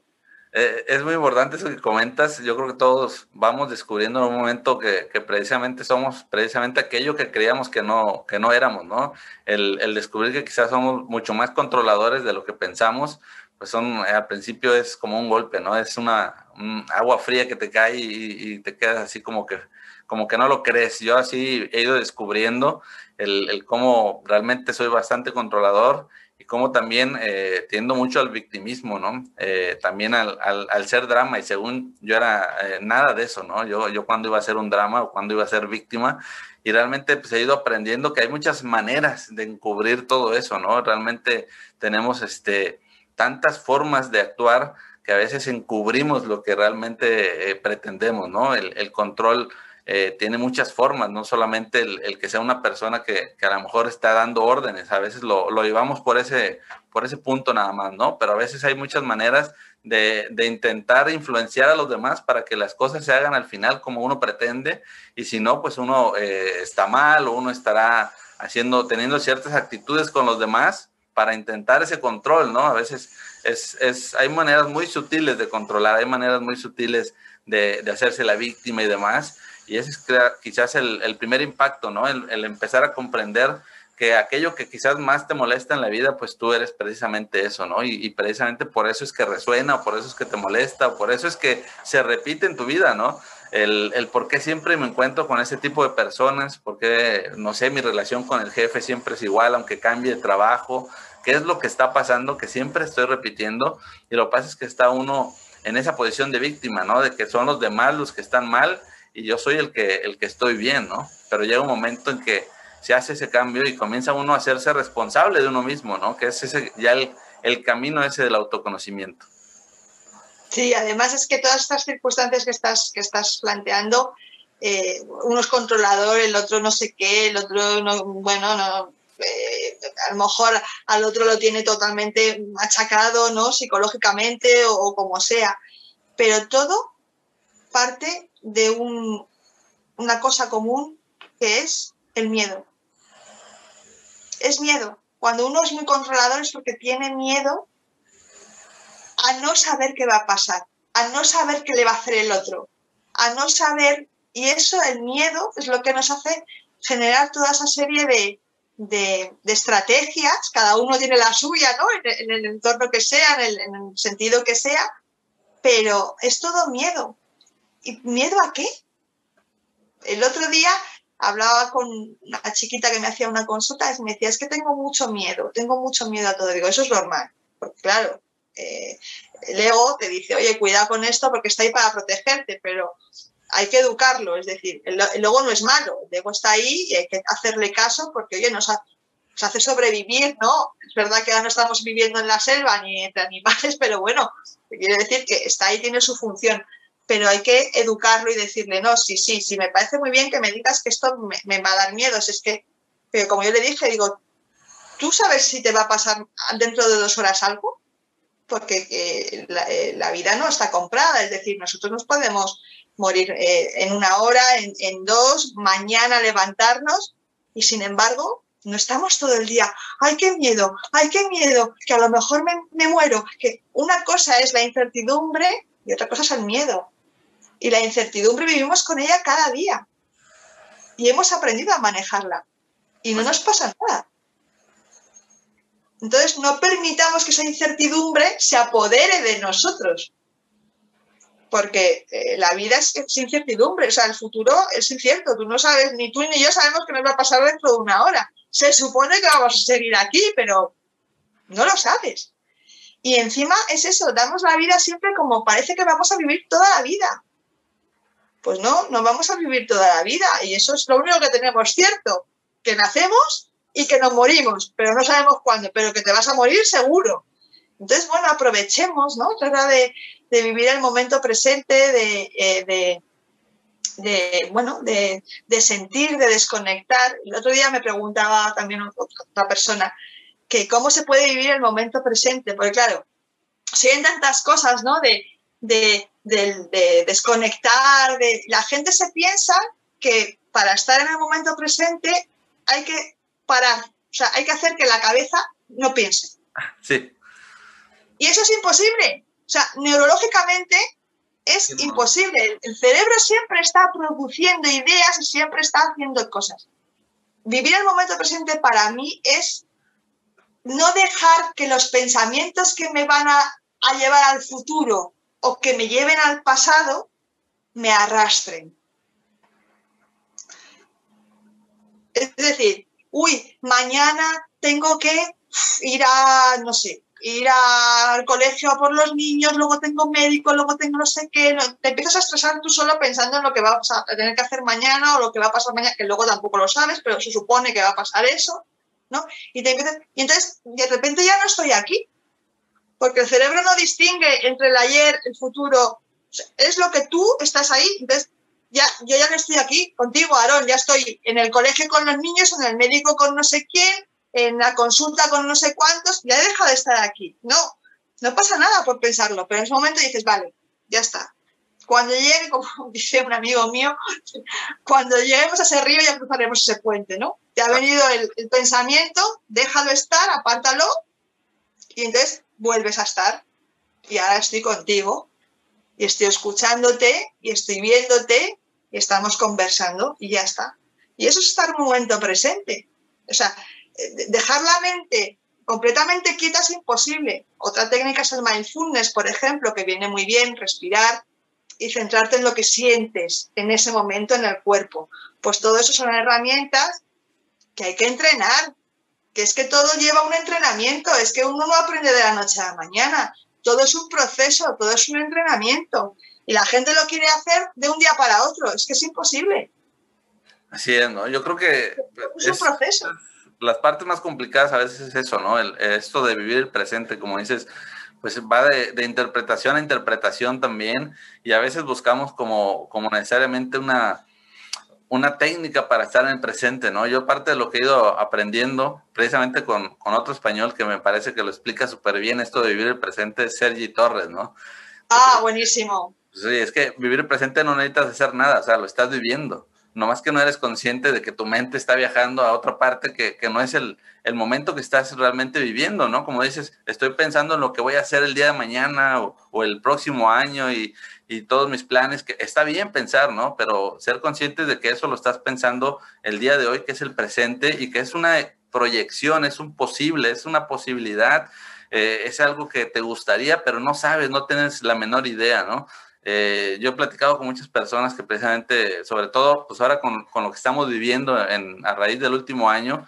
Eh, es muy importante eso que comentas. Yo creo que todos vamos descubriendo en un momento que, precisamente somos precisamente aquello que creíamos que no, que no éramos, ¿no? El, descubrir que quizás somos mucho más controladores de lo que pensamos, pues son, al principio es como un golpe, ¿no? Es una agua fría que te cae y, y, te quedas así como que, como que no lo crees. Yo así he ido descubriendo el, el cómo realmente soy bastante controlador como también eh, tiendo mucho al victimismo, ¿no? Eh, también al, al, ser drama y según yo era eh, nada de eso, ¿no? Yo, yo cuando iba a ser un drama o cuando iba a ser víctima y realmente pues he ido aprendiendo que hay muchas maneras de encubrir todo eso, ¿no? Realmente tenemos este, tantas formas de actuar que a veces encubrimos lo que realmente pretendemos, ¿no? El, el control eh, tiene muchas formas, no solamente el, que sea una persona que, a lo mejor está dando órdenes, a veces lo, llevamos por ese, por ese punto nada más, ¿no? Pero a veces hay muchas maneras de, intentar influenciar a los demás para que las cosas se hagan al final como uno pretende y si no, pues uno eh, está mal o uno estará haciendo, teniendo ciertas actitudes con los demás para intentar ese control, ¿no? A veces es, es, hay maneras muy sutiles de controlar, hay maneras muy sutiles de, de hacerse la víctima y demás y ese es quizás el, primer impacto, ¿no? El, empezar a comprender que aquello que quizás más te molesta en la vida, pues tú eres precisamente eso, ¿no? Y, precisamente por eso es que resuena, o por eso es que te molesta, o por eso es que se repite en tu vida, ¿no? El, el por qué siempre me encuentro con ese tipo de personas, por qué, no sé, mi relación con el jefe siempre es igual, aunque cambie de trabajo, qué es lo que está pasando, que siempre estoy repitiendo, y lo que pasa es que está uno en esa posición de víctima, ¿no? De que son los demás los que están mal y yo soy el que, el que estoy bien, ¿no? Pero llega un momento en que se hace ese cambio y comienza uno a hacerse responsable de uno mismo, ¿no? Que es ese, ya el, el camino ese del autoconocimiento. Sí, además es que todas estas circunstancias que estás, que estás planteando, eh, uno es controlador, el otro no sé qué, el otro, no, bueno, no, eh, a lo mejor al otro lo tiene totalmente machacado, ¿no? Psicológicamente o, o como sea. Pero todo parte de un, una cosa común que es el miedo. Es miedo. Cuando uno es muy controlador es porque tiene miedo a no saber qué va a pasar, a no saber qué le va a hacer el otro, a no saber, y eso, el miedo, es lo que nos hace generar toda esa serie de, de, estrategias, cada uno tiene la suya, ¿no? En, el entorno que sea, en el sentido que sea, pero es todo miedo. ¿Y miedo a qué? El otro día hablaba con una chiquita que me hacía una consulta y me decía, es que tengo mucho miedo, tengo mucho miedo a todo. Digo, eso es normal, porque claro, eh, el ego te dice, oye, cuidado con esto porque está ahí para protegerte, pero hay que educarlo, es decir, el, ego no es malo, el ego está ahí y hay que hacerle caso porque, oye, nos, hace sobrevivir, ¿no? Es verdad que ahora no estamos viviendo en la selva ni entre animales, pero bueno, quiere decir que está ahí, tiene su función pero hay que educarlo y decirle, no, sí, sí, sí, me parece muy bien que me digas que esto me, va a dar miedo, es que, pero como yo le dije, digo, ¿tú sabes si te va a pasar dentro de dos horas algo? Porque eh, eh, la, vida no está comprada, es decir, nosotros nos podemos morir eh, en una hora, en, dos, mañana levantarnos y sin embargo no estamos todo el día, ay, qué miedo, ay, qué miedo, que a lo mejor me, me muero, que una cosa es la incertidumbre y otra cosa es el miedo. Y la incertidumbre vivimos con ella cada día. Y hemos aprendido a manejarla. Y no nos pasa nada. Entonces, no permitamos que esa incertidumbre se apodere de nosotros, porque eh, la vida es, incertidumbre, o sea, el futuro es incierto, tú no sabes, ni tú ni yo sabemos qué nos va a pasar dentro de una hora. Se supone que vamos a seguir aquí, pero no lo sabes. Y encima es eso, damos la vida siempre como parece que vamos a vivir toda la vida. Pues no, no vamos a vivir toda la vida y eso es lo único que tenemos cierto, que nacemos y que nos morimos, pero no sabemos cuándo, pero que te vas a morir seguro. Entonces, bueno, aprovechemos, ¿no? Trata de, vivir el momento presente, eh, de, bueno, de, sentir, de desconectar. El otro día me preguntaba también otra persona que cómo se puede vivir el momento presente, porque claro, si hay tantas cosas, ¿no? De, desconectar, de, la gente se piensa que para estar en el momento presente hay que parar, o sea, hay que hacer que la cabeza no piense. Sí. Y eso es imposible. O sea, neurológicamente es imposible. El cerebro siempre está produciendo ideas y siempre está haciendo cosas. Vivir el momento presente para mí es no dejar que los pensamientos que me van a, a llevar al futuro o que me lleven al pasado me arrastren. Es decir, uy, mañana tengo que ir a, no sé, ir al colegio por los niños, luego tengo médico, luego tengo no sé qué, te empiezas a estresar tú solo pensando en lo que vas a tener que hacer mañana o lo que va a pasar mañana, que luego tampoco lo sabes, pero se supone que va a pasar eso, ¿no? Y, te y entonces de repente ya no estoy aquí, porque el cerebro no distingue entre el ayer, el futuro, es lo que tú estás ahí, entonces ya, yo ya no estoy aquí contigo, Aarón, ya estoy en el colegio con los niños, en el médico con no sé quién, en la consulta con no sé cuántos, ya he dejado de estar aquí. No, no pasa nada por pensarlo, pero en ese momento dices, vale, ya está. Cuando llegue, como dice un amigo mío, cuando lleguemos a ese río ya cruzaremos ese puente, ¿no? Te ha venido el, el pensamiento, déjalo estar, apártalo, y entonces vuelves a estar. Y ahora estoy contigo, y estoy escuchándote, y estoy viéndote, y estamos conversando, y ya está. Y eso es estar un momento presente. O sea, dejar la mente completamente quieta es imposible. Otra técnica es el mindfulness, por ejemplo, que viene muy bien, respirar y centrarte en lo que sientes en ese momento en el cuerpo. Pues todo eso son herramientas que hay que entrenar, que es que todo lleva un entrenamiento, es que uno no aprende de la noche a la mañana, todo es un proceso, todo es un entrenamiento. Y la gente lo quiere hacer de un día para otro, es que es imposible. Así es, ¿no? Yo creo que... Es un proceso las partes más complicadas a veces es eso, ¿no? El, esto de vivir el presente, como dices, pues va de, interpretación a interpretación también y a veces buscamos como, como necesariamente una, una técnica para estar en el presente, ¿no? Yo parte de lo que he ido aprendiendo, precisamente con, con otro español que me parece que lo explica súper bien, esto de vivir el presente, es Sergi Torres, ¿no? Ah, buenísimo. Sí, es que vivir el presente no necesitas hacer nada, o sea, lo estás viviendo nomás que no eres consciente de que tu mente está viajando a otra parte que, no es el, momento que estás realmente viviendo, ¿no? Como dices, estoy pensando en lo que voy a hacer el día de mañana o, el próximo año y, todos mis planes, que está bien pensar, ¿no? Pero ser consciente de que eso lo estás pensando el día de hoy, que es el presente y que es una proyección, es un posible, es una posibilidad, eh, es algo que te gustaría, pero no sabes, no tienes la menor idea, ¿no? Eh, yo he platicado con muchas personas que precisamente, sobre todo, pues ahora con, con lo que estamos viviendo en, a raíz del último año,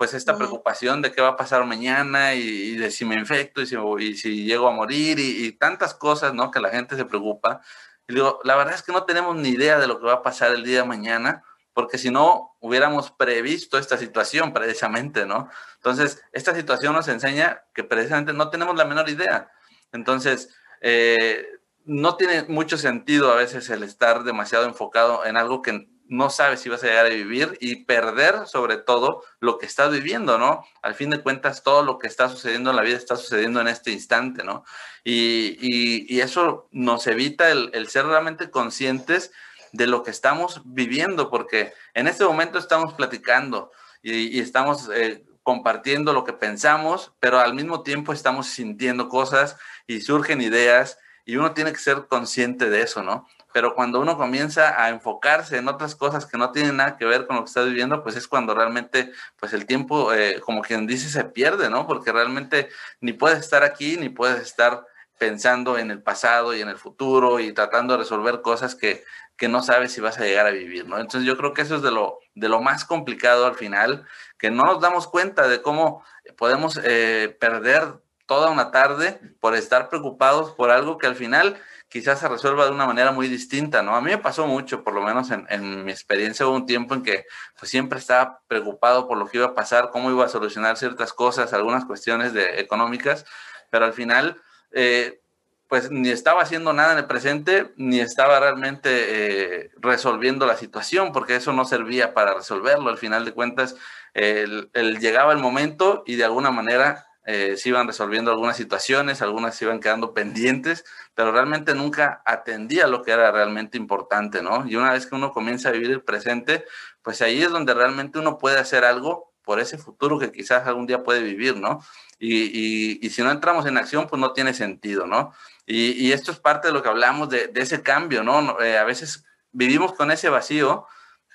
pues esta preocupación de qué va a pasar mañana y, de si me infecto y si, y si llego a morir y, tantas cosas, ¿no? Que la gente se preocupa. Y digo, la verdad es que no tenemos ni idea de lo que va a pasar el día de mañana, porque si no hubiéramos previsto esta situación precisamente, ¿no? Entonces, esta situación nos enseña que precisamente no tenemos la menor idea. Entonces, eh, no tiene mucho sentido a veces el estar demasiado enfocado en algo que no sabes si vas a llegar a vivir y perder sobre todo lo que estás viviendo, ¿no? Al fin de cuentas, todo lo que está sucediendo en la vida está sucediendo en este instante, ¿no? Y, eso nos evita el, ser realmente conscientes de lo que estamos viviendo, porque en este momento estamos platicando y, estamos eh, compartiendo lo que pensamos, pero al mismo tiempo estamos sintiendo cosas y surgen ideas y uno tiene que ser consciente de eso, ¿no? Pero cuando uno comienza a enfocarse en otras cosas que no tienen nada que ver con lo que está viviendo, pues es cuando realmente, pues el tiempo, eh, como quien dice, se pierde, ¿no? Porque realmente ni puedes estar aquí, ni puedes estar pensando en el pasado y en el futuro y tratando de resolver cosas que, que no sabes si vas a llegar a vivir, ¿no? Entonces yo creo que eso es de lo, de lo más complicado al final, que no nos damos cuenta de cómo podemos eh, perder toda una tarde por estar preocupados por algo que al final quizás se resuelva de una manera muy distinta, ¿no? A mí me pasó mucho, por lo menos en, mi experiencia, hubo un tiempo en que pues siempre estaba preocupado por lo que iba a pasar, cómo iba a solucionar ciertas cosas, algunas cuestiones de, económicas, pero al final eh, pues ni estaba haciendo nada en el presente, ni estaba realmente eh, resolviendo la situación, porque eso no servía para resolverlo. Al final de cuentas, el, llegaba el momento y de alguna manera eh, se iban resolviendo algunas situaciones, algunas se iban quedando pendientes, pero realmente nunca atendía lo que era realmente importante, ¿no? Y una vez que uno comienza a vivir el presente, pues ahí es donde realmente uno puede hacer algo por ese futuro que quizás algún día puede vivir, ¿no? Y, y, si no entramos en acción, pues no tiene sentido, ¿no? Y, y esto es parte de lo que hablamos de, de ese cambio, ¿no? Eh, a veces vivimos con ese vacío,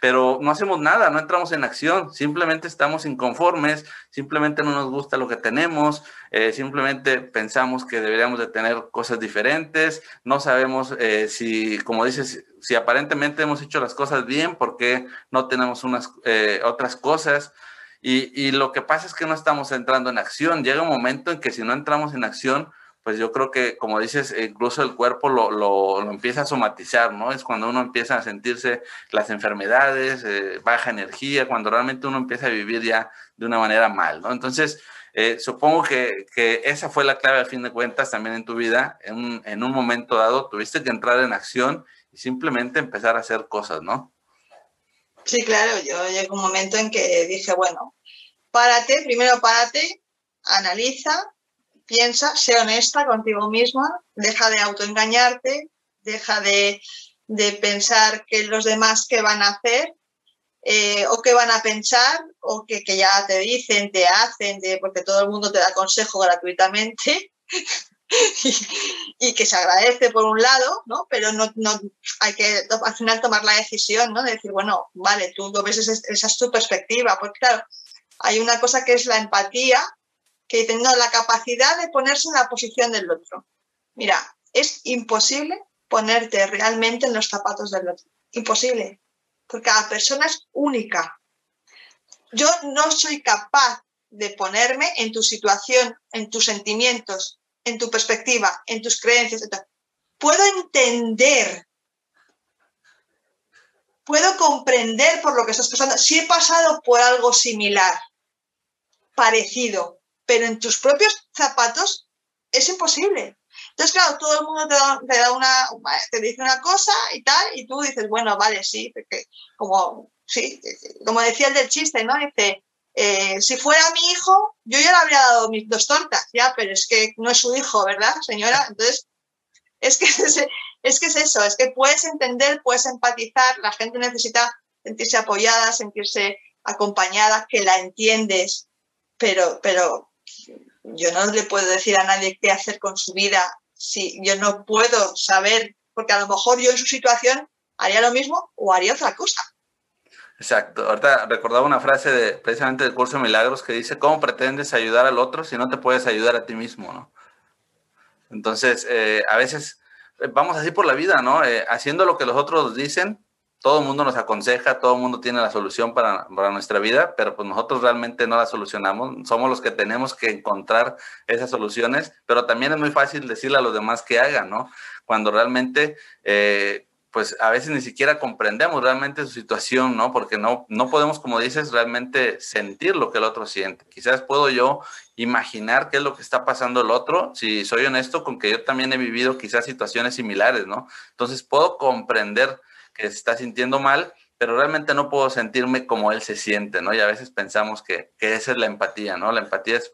pero no hacemos nada, no entramos en acción, simplemente estamos inconformes, simplemente no nos gusta lo que tenemos, eh, simplemente pensamos que deberíamos de tener cosas diferentes, no sabemos eh, si, como dices, si aparentemente hemos hecho las cosas bien, ¿por qué no tenemos unas otras cosas? Y, lo que pasa es que no estamos entrando en acción. Llega un momento en que si no entramos en acción, pues yo creo que, como dices, incluso el cuerpo lo, lo, empieza a somatizar, ¿no? Es cuando uno empieza a sentirse las enfermedades, eh, baja energía, cuando realmente uno empieza a vivir ya de una manera mal, ¿no? Entonces, eh, supongo que, que, esa fue la clave al fin de cuentas también en tu vida. En en un momento dado tuviste que entrar en acción y simplemente empezar a hacer cosas, ¿no? Sí, claro, yo llegué un momento en que dije, bueno, párate, primero párate, analiza, piensa, sé honesta contigo misma, deja de autoengañarte, deja de, pensar que los demás qué van a hacer eh, o qué van a pensar o que, que, ya te dicen, te hacen, de, porque todo el mundo te da consejo gratuitamente. y, que se agradece por un lado, ¿no? Pero no, no hay que al final tomar la decisión, ¿no? De decir, bueno, vale, tú lo ves, esa es tu perspectiva, porque claro, hay una cosa que es la empatía, que dice, no, la capacidad de ponerse en la posición del otro. Mira, es imposible ponerte realmente en los zapatos del otro. Imposible. Porque cada persona es única. Yo no soy capaz de ponerme en tu situación, en tus sentimientos, en tu perspectiva, en tus creencias. Puedo entender, puedo comprender por lo que estás pasando. Si he pasado por algo similar, parecido, pero en tus propios zapatos es imposible. Entonces, claro, todo el mundo te, da, una, te dice una cosa y tal, y tú dices, bueno, vale, sí, porque como, sí, como decía el del chiste, ¿no? Dice, eh, si fuera mi hijo, yo ya le habría dado mis dos tortas, ya, pero es que no es su hijo, ¿verdad, señora? Entonces, es que es, que es eso, es que puedes entender, puedes empatizar, la gente necesita sentirse apoyada, sentirse acompañada, que la entiendes, pero, pero yo no le puedo decir a nadie qué hacer con su vida si yo no puedo saber, porque a lo mejor yo en su situación haría lo mismo o haría otra cosa. Exacto. Ahorita recordaba una frase de precisamente del curso de milagros que dice, ¿cómo pretendes ayudar al otro si no te puedes ayudar a ti mismo? ¿no? Entonces, eh, a veces eh, vamos así por la vida, ¿no? Eh, haciendo lo que los otros dicen, todo el mundo nos aconseja, todo el mundo tiene la solución para, para, nuestra vida, pero pues nosotros realmente no la solucionamos, somos los que tenemos que encontrar esas soluciones, pero también es muy fácil decirle a los demás que hagan, ¿no? Cuando realmente pues a veces ni siquiera comprendemos realmente su situación, ¿no? Porque no, no podemos, como dices, realmente sentir lo que el otro siente. Quizás puedo yo imaginar qué es lo que está pasando el otro, si soy honesto con que yo también he vivido quizás situaciones similares, ¿no? Entonces puedo comprender que se está sintiendo mal, pero realmente no puedo sentirme como él se siente, ¿no? Y a veces pensamos que, que esa es la empatía, ¿no? La empatía es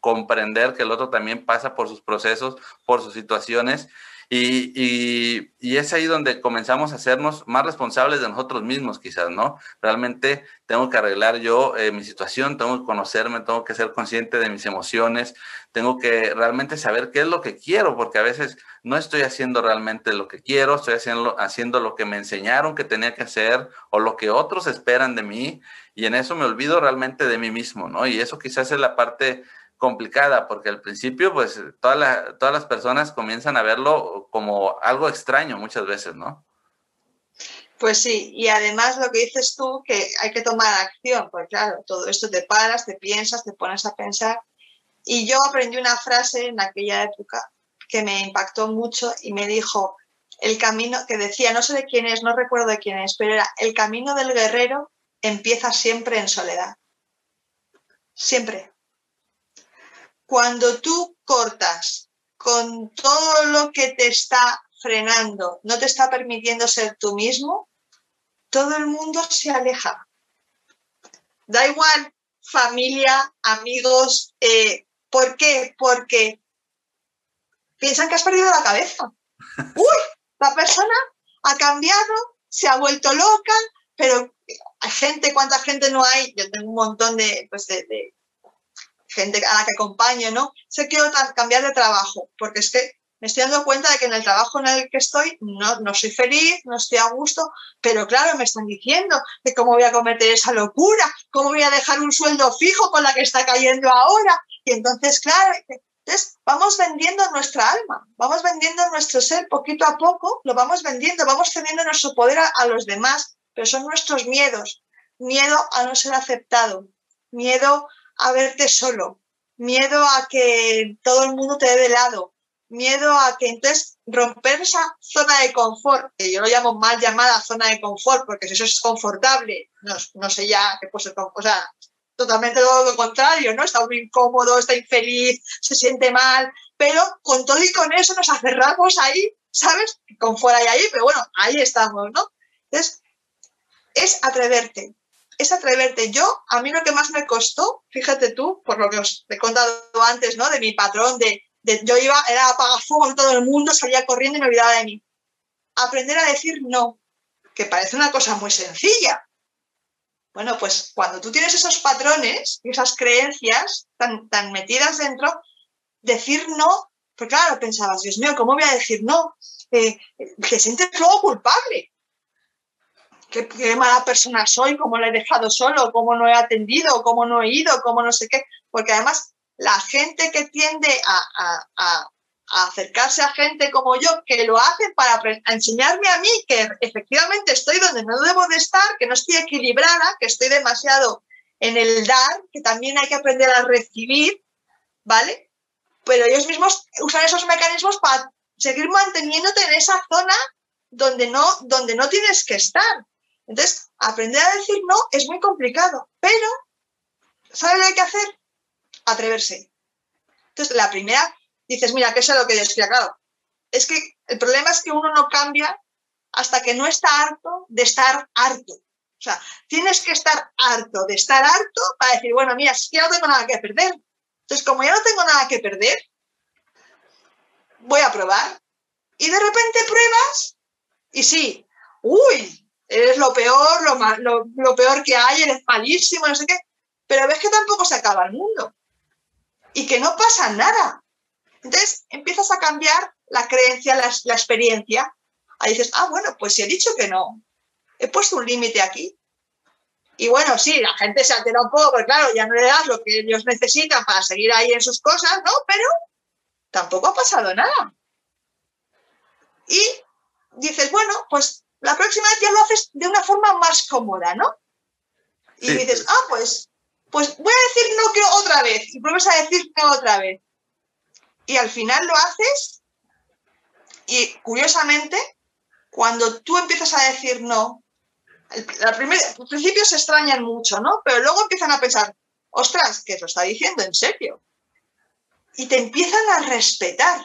comprender que el otro también pasa por sus procesos, por sus situaciones Y, es ahí donde comenzamos a hacernos más responsables de nosotros mismos, quizás, ¿no? Realmente tengo que arreglar yo eh, mi situación, tengo que conocerme, tengo que ser consciente de mis emociones, tengo que realmente saber qué es lo que quiero, porque a veces no estoy haciendo realmente lo que quiero, estoy haciendo, haciendo lo que me enseñaron que tenía que hacer o lo que otros esperan de mí, y en eso me olvido realmente de mí mismo, ¿no? Y eso quizás es la parte complicada, porque al principio, pues, todas todas las personas comienzan a verlo como algo extraño muchas veces, ¿no? Pues sí, y además lo que dices tú, que hay que tomar acción, pues claro, todo esto te paras, te piensas, te pones a pensar. Y yo aprendí una frase en aquella época que me impactó mucho y me dijo, el camino, que decía, no sé de quién es, no recuerdo de quién es, pero era, el camino del guerrero empieza siempre en soledad. Siempre cuando tú cortas con todo lo que te está frenando, no te está permitiendo ser tú mismo, todo el mundo se aleja. Da igual, familia, amigos, eh, ¿por qué? Porque piensan que has perdido la cabeza. Uy, la persona ha cambiado, se ha vuelto loca, pero hay gente, ¿cuánta gente no hay? Yo tengo un montón de, pues de gente a la que acompaño, ¿no? Que quiero cambiar de trabajo, porque es que me estoy dando cuenta de que en el trabajo en el que estoy no, no soy feliz, no estoy a gusto, pero claro, me están diciendo de cómo voy a cometer esa locura, cómo voy a dejar un sueldo fijo con la que está cayendo ahora. Y entonces, claro, entonces vamos vendiendo nuestra alma, vamos vendiendo nuestro ser poquito a poco, lo vamos vendiendo, vamos teniendo nuestro poder a, a los demás, pero son nuestros miedos, miedo a no ser aceptado, miedo a verte solo, miedo a que todo el mundo te dé de lado, miedo a que entonces romper esa zona de confort, que yo lo llamo mal llamada zona de confort, porque si eso es confortable, no, sé ya qué puede ser, o sea, totalmente todo lo contrario, ¿no? Está muy incómodo, está infeliz, se siente mal, pero con todo y con eso nos aferramos ahí, ¿sabes? Con fuera y ahí, pero bueno, ahí estamos, ¿no? Entonces, es atreverte, es atreverte. Yo, a mí lo que más me costó, fíjate tú, por lo que os he contado antes, ¿no? De mi patrón, de, yo iba, era apagafuego en todo el mundo, salía corriendo y me olvidaba de mí. Aprender a decir no, que parece una cosa muy sencilla. Bueno, pues cuando tú tienes esos patrones y esas creencias tan, tan metidas dentro, decir no, pues claro, pensabas, Dios mío, ¿cómo voy a decir no? Eh, te sientes luego culpable qué, mala persona soy, cómo lo he dejado solo, cómo no he atendido, cómo no he ido, cómo no sé qué. Porque además la gente que tiende a, acercarse a gente como yo, que lo hace para enseñarme a mí que efectivamente estoy donde no debo de estar, que no estoy equilibrada, que estoy demasiado en el dar, que también hay que aprender a recibir, ¿vale? Pero ellos mismos usan esos mecanismos para seguir manteniéndote en esa zona donde no, donde no tienes que estar. Entonces, aprender a decir no es muy complicado, pero ¿sabes lo que hay que hacer? Atreverse. Entonces, la primera, dices, mira, ¿qué es lo que yo decía? Claro, es que el problema es que uno no cambia hasta que no está harto de estar harto. O sea, tienes que estar harto de estar harto para decir, bueno, mira, es que ya no tengo nada que perder. Entonces, como ya no tengo nada que perder, voy a probar. Y de repente pruebas y sí, uy, eres lo peor, lo, lo, peor que hay, eres malísimo, no sé qué, pero ves que tampoco se acaba el mundo y que no pasa nada. Entonces empiezas a cambiar la creencia, la, la experiencia. Ahí dices, ah, bueno, pues si he dicho que no, he puesto un límite aquí. Y bueno, sí, la gente se altera un poco, porque claro, ya no le das lo que ellos necesitan para seguir ahí en sus cosas, ¿no? Pero tampoco ha pasado nada. Y dices, bueno, pues la próxima vez ya lo haces de una forma más cómoda, ¿no? Y dices, ah, pues, pues voy a decir no que otra vez, y pruebas a decir no otra vez. Y al final lo haces, y curiosamente, cuando tú empiezas a decir no, al principio se extrañan mucho, ¿no? Pero luego empiezan a pensar, ostras, que lo está diciendo en serio. Y te empiezan a respetar.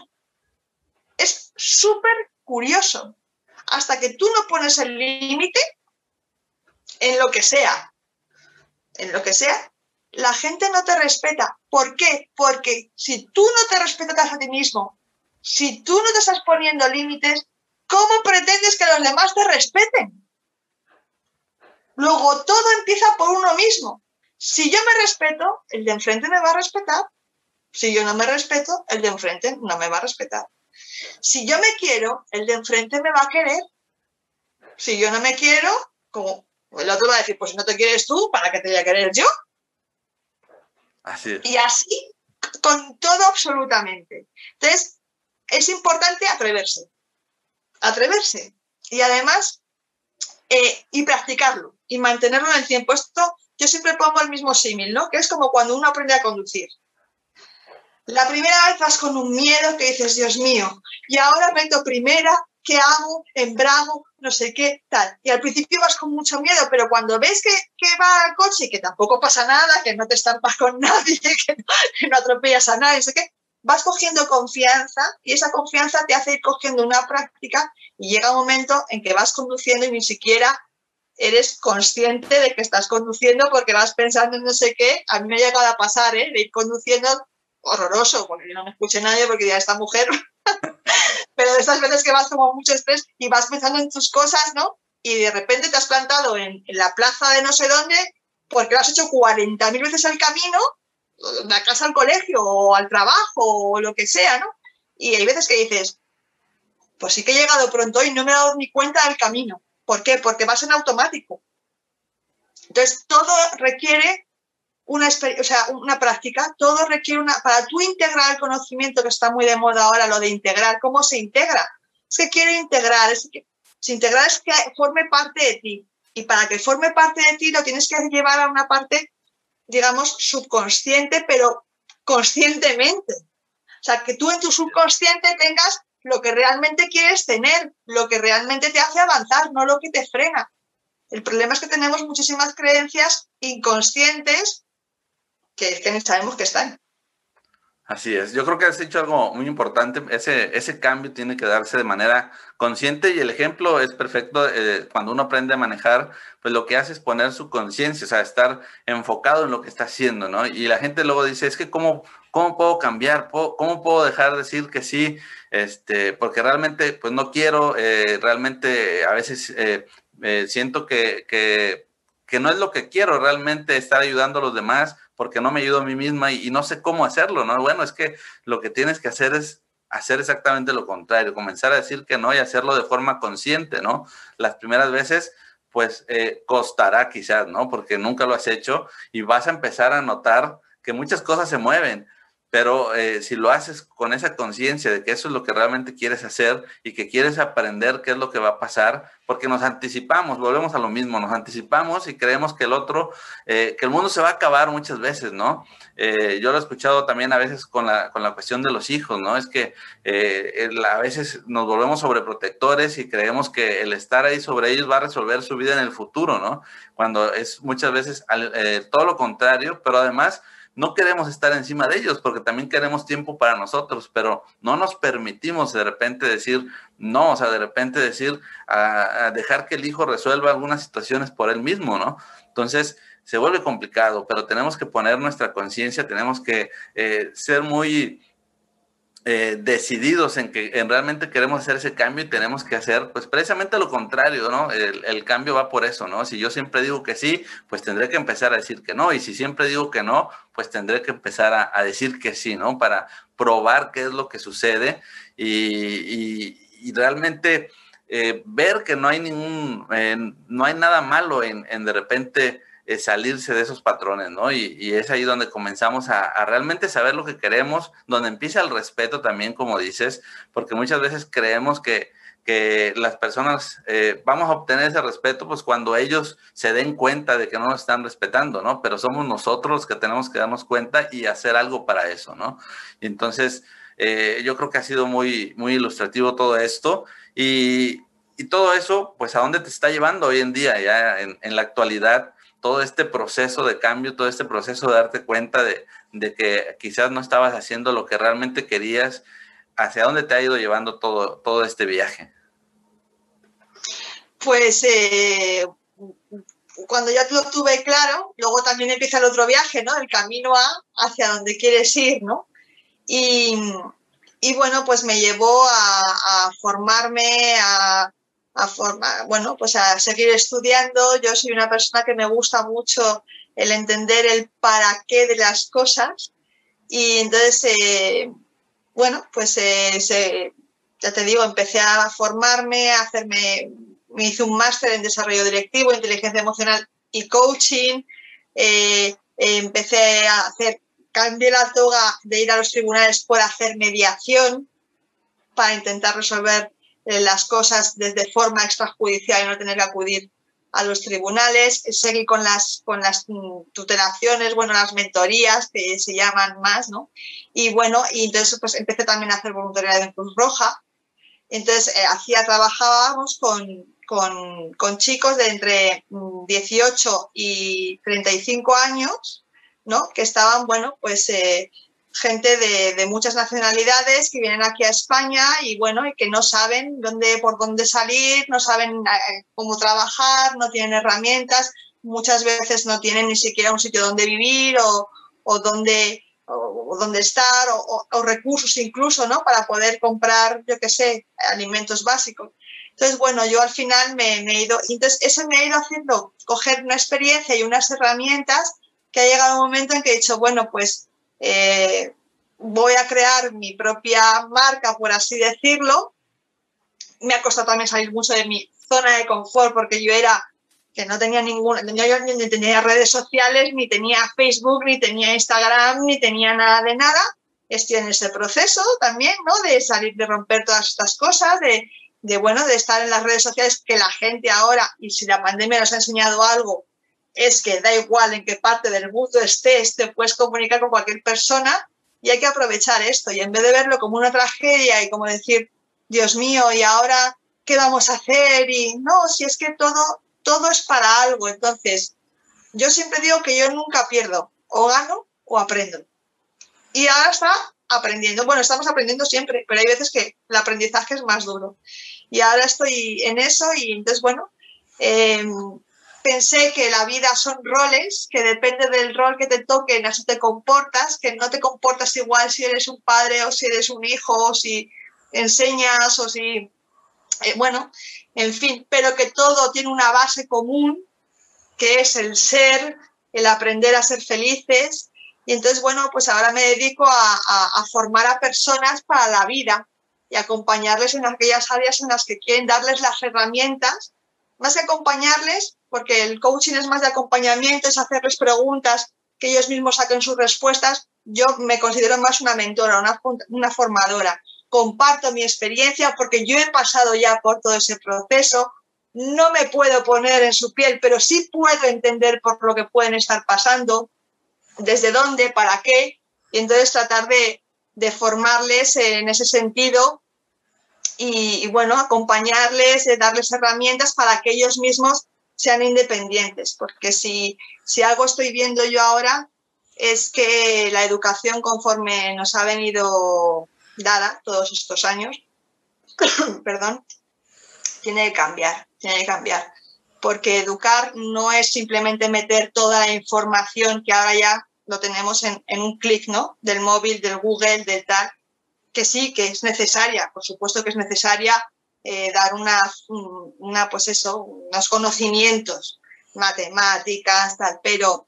Es súper curioso hasta que tú no pones el límite en lo que sea, en lo que sea, la gente no te respeta. ¿Por qué? Porque si tú no te respetas a ti mismo, Si tú no te estás poniendo límites, ¿cómo pretendes que los demás te respeten? Luego todo empieza por uno mismo. Si yo me respeto, el de enfrente me va a respetar. Si yo no me respeto, el de enfrente no me va a respetar. Si yo me quiero, el de enfrente me va a querer. Si yo no me quiero, como el otro va a decir, pues si no te quieres tú, ¿para qué te voy a querer yo? Así Y así con todo absolutamente. Entonces, es importante atreverse. Atreverse. Y además, eh, y practicarlo y mantenerlo en el tiempo. Esto yo siempre pongo el mismo símil, ¿no? Que es como cuando uno aprende a conducir. La primera vez vas con un miedo que dices, Dios mío, y ahora meto primera, ¿qué hago? Embrago, no sé qué, tal. Y al principio vas con mucho miedo, pero cuando ves que, va el coche y que tampoco pasa nada, que no te estampas con nadie, que no, atropellas a nadie, no sé qué, vas cogiendo confianza y esa confianza te hace ir cogiendo una práctica y llega un momento en que vas conduciendo y ni siquiera eres consciente de que estás conduciendo porque vas pensando en no sé qué. A mí me ha llegado a pasar, ¿eh? De ir conduciendo horroroso, porque no me escuche nadie porque ya esta mujer. Pero de estas veces que vas como mucho estrés y vas pensando en tus cosas, ¿no? Y de repente te has plantado en, la plaza de no sé dónde porque lo has hecho 40.000 veces el camino, de la casa al colegio o al trabajo o lo que sea, ¿no? Y hay veces que dices, pues sí que he llegado pronto y no me he dado ni cuenta del camino. ¿Por qué? Porque vas en automático. Entonces, todo requiere una, o sea, una práctica, todo requiere una, para tú integrar el conocimiento que está muy de moda ahora, lo de integrar, ¿cómo se integra? Es que quiere integrar, es que se integrar es que forme parte de ti. Y para que forme parte de ti lo tienes que llevar a una parte, digamos, subconsciente, pero conscientemente. O sea, que tú en tu subconsciente tengas lo que realmente quieres tener, lo que realmente te hace avanzar, no lo que te frena. El problema es que tenemos muchísimas creencias inconscientes que, que sabemos que están. Así es, yo creo que has dicho algo muy importante, ese, ese cambio tiene que darse de manera consciente y el ejemplo es perfecto, eh, cuando uno aprende a manejar, pues lo que hace es poner su conciencia, o sea, estar enfocado en lo que está haciendo, ¿no? Y la gente luego dice, es que ¿cómo, cómo puedo cambiar? ¿Cómo puedo dejar de decir que sí? Este, porque realmente, pues no quiero, eh, realmente a veces eh, siento que, que, que no es lo que quiero realmente estar ayudando a los demás porque no me ayudo a mí misma y, no sé cómo hacerlo, ¿no? Bueno, es que lo que tienes que hacer es hacer exactamente lo contrario, comenzar a decir que no y hacerlo de forma consciente, ¿no? Las primeras veces, pues eh, costará quizás, ¿no? Porque nunca lo has hecho y vas a empezar a notar que muchas cosas se mueven, pero eh, si lo haces con esa conciencia de que eso es lo que realmente quieres hacer y que quieres aprender qué es lo que va a pasar, porque nos anticipamos, volvemos a lo mismo, nos anticipamos y creemos que el otro, eh, que el mundo se va a acabar muchas veces, ¿no? Eh, yo lo he escuchado también a veces con la, con la cuestión de los hijos, ¿no? Es que a veces nos volvemos sobreprotectores y creemos que el estar ahí sobre ellos va a resolver su vida en el futuro, ¿no? Cuando es muchas veces todo lo contrario, pero además no queremos estar encima de ellos porque también queremos tiempo para nosotros, pero no nos permitimos de repente decir no, o sea, de repente decir a, dejar que el hijo resuelva algunas situaciones por él mismo, ¿no? Entonces se vuelve complicado, pero tenemos que poner nuestra conciencia, tenemos que eh, ser muy eh, decididos en que en realmente queremos hacer ese cambio y tenemos que hacer, pues precisamente lo contrario, ¿no? El, cambio va por eso, ¿no? Si yo siempre digo que sí, pues tendré que empezar a decir que no, y si siempre digo que no, pues tendré que empezar a, decir que sí, ¿no? Para probar qué es lo que sucede y, realmente eh, ver que no hay ningún, eh, no hay nada malo en, en de repente salirse de esos patrones, ¿no? Y, es ahí donde comenzamos a, realmente saber lo que queremos, donde empieza el respeto también, como dices, porque muchas veces creemos que, que las personas eh, vamos a obtener ese respeto pues cuando ellos se den cuenta de que no nos están respetando, ¿no? Pero somos nosotros los que tenemos que darnos cuenta y hacer algo para eso, ¿no? Y entonces, eh, yo creo que ha sido muy, muy ilustrativo todo esto y, y, todo eso, pues a dónde te está llevando hoy en día, ya en, en la actualidad todo este proceso de cambio, todo este proceso de darte cuenta de, que quizás no estabas haciendo lo que realmente querías, ¿hacia dónde te ha ido llevando todo, todo este viaje? Pues eh, cuando ya lo tuve claro, luego también empieza el otro viaje, ¿no? El camino a hacia donde quieres ir, ¿no? Y, y bueno, pues me llevó a, formarme, a, formar, bueno, pues a seguir estudiando. Yo soy una persona que me gusta mucho el entender el para qué de las cosas y entonces, eh, bueno, pues eh, ya te digo, empecé a formarme, a hacerme, me hice un máster en desarrollo directivo, inteligencia emocional y coaching. Eh, empecé a hacer cambié la toga de ir a los tribunales por hacer mediación para intentar resolver las cosas desde forma extrajudicial y no tener que acudir a los tribunales, seguí con las, con las tutelaciones, bueno, las mentorías que se llaman más, ¿no? Y bueno, y entonces pues empecé también a hacer voluntariado en Cruz Roja. Entonces, eh, hacía, trabajábamos con, con, con, chicos de entre 18 mm, y 35 años ¿no? Que estaban, bueno, pues eh, gente de, muchas nacionalidades que vienen aquí a España y bueno, y que no saben dónde, por dónde salir, no saben eh, cómo trabajar, no tienen herramientas, muchas veces no tienen ni siquiera un sitio donde vivir o, o dónde o, dónde estar o, recursos incluso, ¿no? Para poder comprar, yo qué sé, alimentos básicos. Entonces, bueno, yo al final me, me, he ido, entonces eso me ha ido haciendo coger una experiencia y unas herramientas que ha llegado un momento en que he dicho, bueno, pues eh, voy a crear mi propia marca, por así decirlo. Me ha costado también salir mucho de mi zona de confort porque yo era que no tenía ninguna, yo ni tenía redes sociales, ni tenía Facebook, ni tenía Instagram, ni tenía nada de nada. Estoy en ese proceso también, ¿no? De salir, de romper todas estas cosas, de, de, bueno, de estar en las redes sociales, que la gente ahora, y si la pandemia nos ha enseñado algo, es que da igual en qué parte del mundo estés, te puedes comunicar con cualquier persona y hay que aprovechar esto. Y en vez de verlo como una tragedia y como decir, Dios mío, ¿y ahora qué vamos a hacer? Y no, si es que todo, todo es para algo. Entonces, yo siempre digo que yo nunca pierdo, o gano o aprendo. Y ahora está aprendiendo. Bueno, estamos aprendiendo siempre, pero hay veces que el aprendizaje es más duro. Y ahora estoy en eso y entonces, bueno, eh, pensé que la vida son roles, que depende del rol que te toquen, así te comportas, que no te comportas igual si eres un padre o si eres un hijo o si enseñas o si, eh, bueno, en fin, pero que todo tiene una base común, que es el ser, el aprender a ser felices. Y entonces, bueno, pues ahora me dedico a, a formar a personas para la vida y acompañarles en aquellas áreas en las que quieren darles las herramientas, más que acompañarles, porque el coaching es más de acompañamiento, es hacerles preguntas, que ellos mismos saquen sus respuestas. Yo me considero más una mentora, una, una formadora. Comparto mi experiencia porque yo he pasado ya por todo ese proceso. No me puedo poner en su piel, pero sí puedo entender por lo que pueden estar pasando, desde dónde, para qué, y entonces tratar de, de formarles en ese sentido y, bueno, acompañarles, darles herramientas para que ellos mismos sean independientes, porque si, si algo estoy viendo yo ahora es que la educación conforme nos ha venido dada todos estos años, perdón, tiene que cambiar, tiene que cambiar, porque educar no es simplemente meter toda la información que ahora ya lo tenemos en, en un clic, ¿no? Del móvil, del Google, del tal, que sí, que es necesaria, por supuesto que es necesaria eh, dar una, una, pues eso, unos conocimientos, matemáticas, tal, pero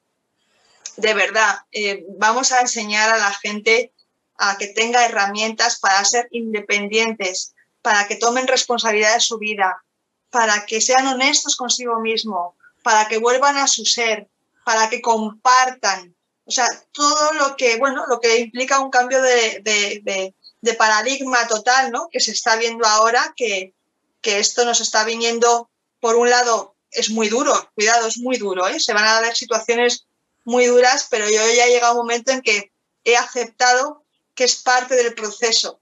de verdad, eh, vamos a enseñar a la gente a que tenga herramientas para ser independientes, para que tomen responsabilidad de su vida, para que sean honestos consigo mismo, para que vuelvan a su ser, para que compartan. O sea, todo lo que, bueno, lo que implica un cambio de paradigma total, ¿no? Que se está viendo ahora que, que esto nos está viniendo, por un lado, es muy duro, cuidado, es muy duro, ¿eh? se van a dar situaciones muy duras, pero yo ya he llegado un momento en que he aceptado que es parte del proceso,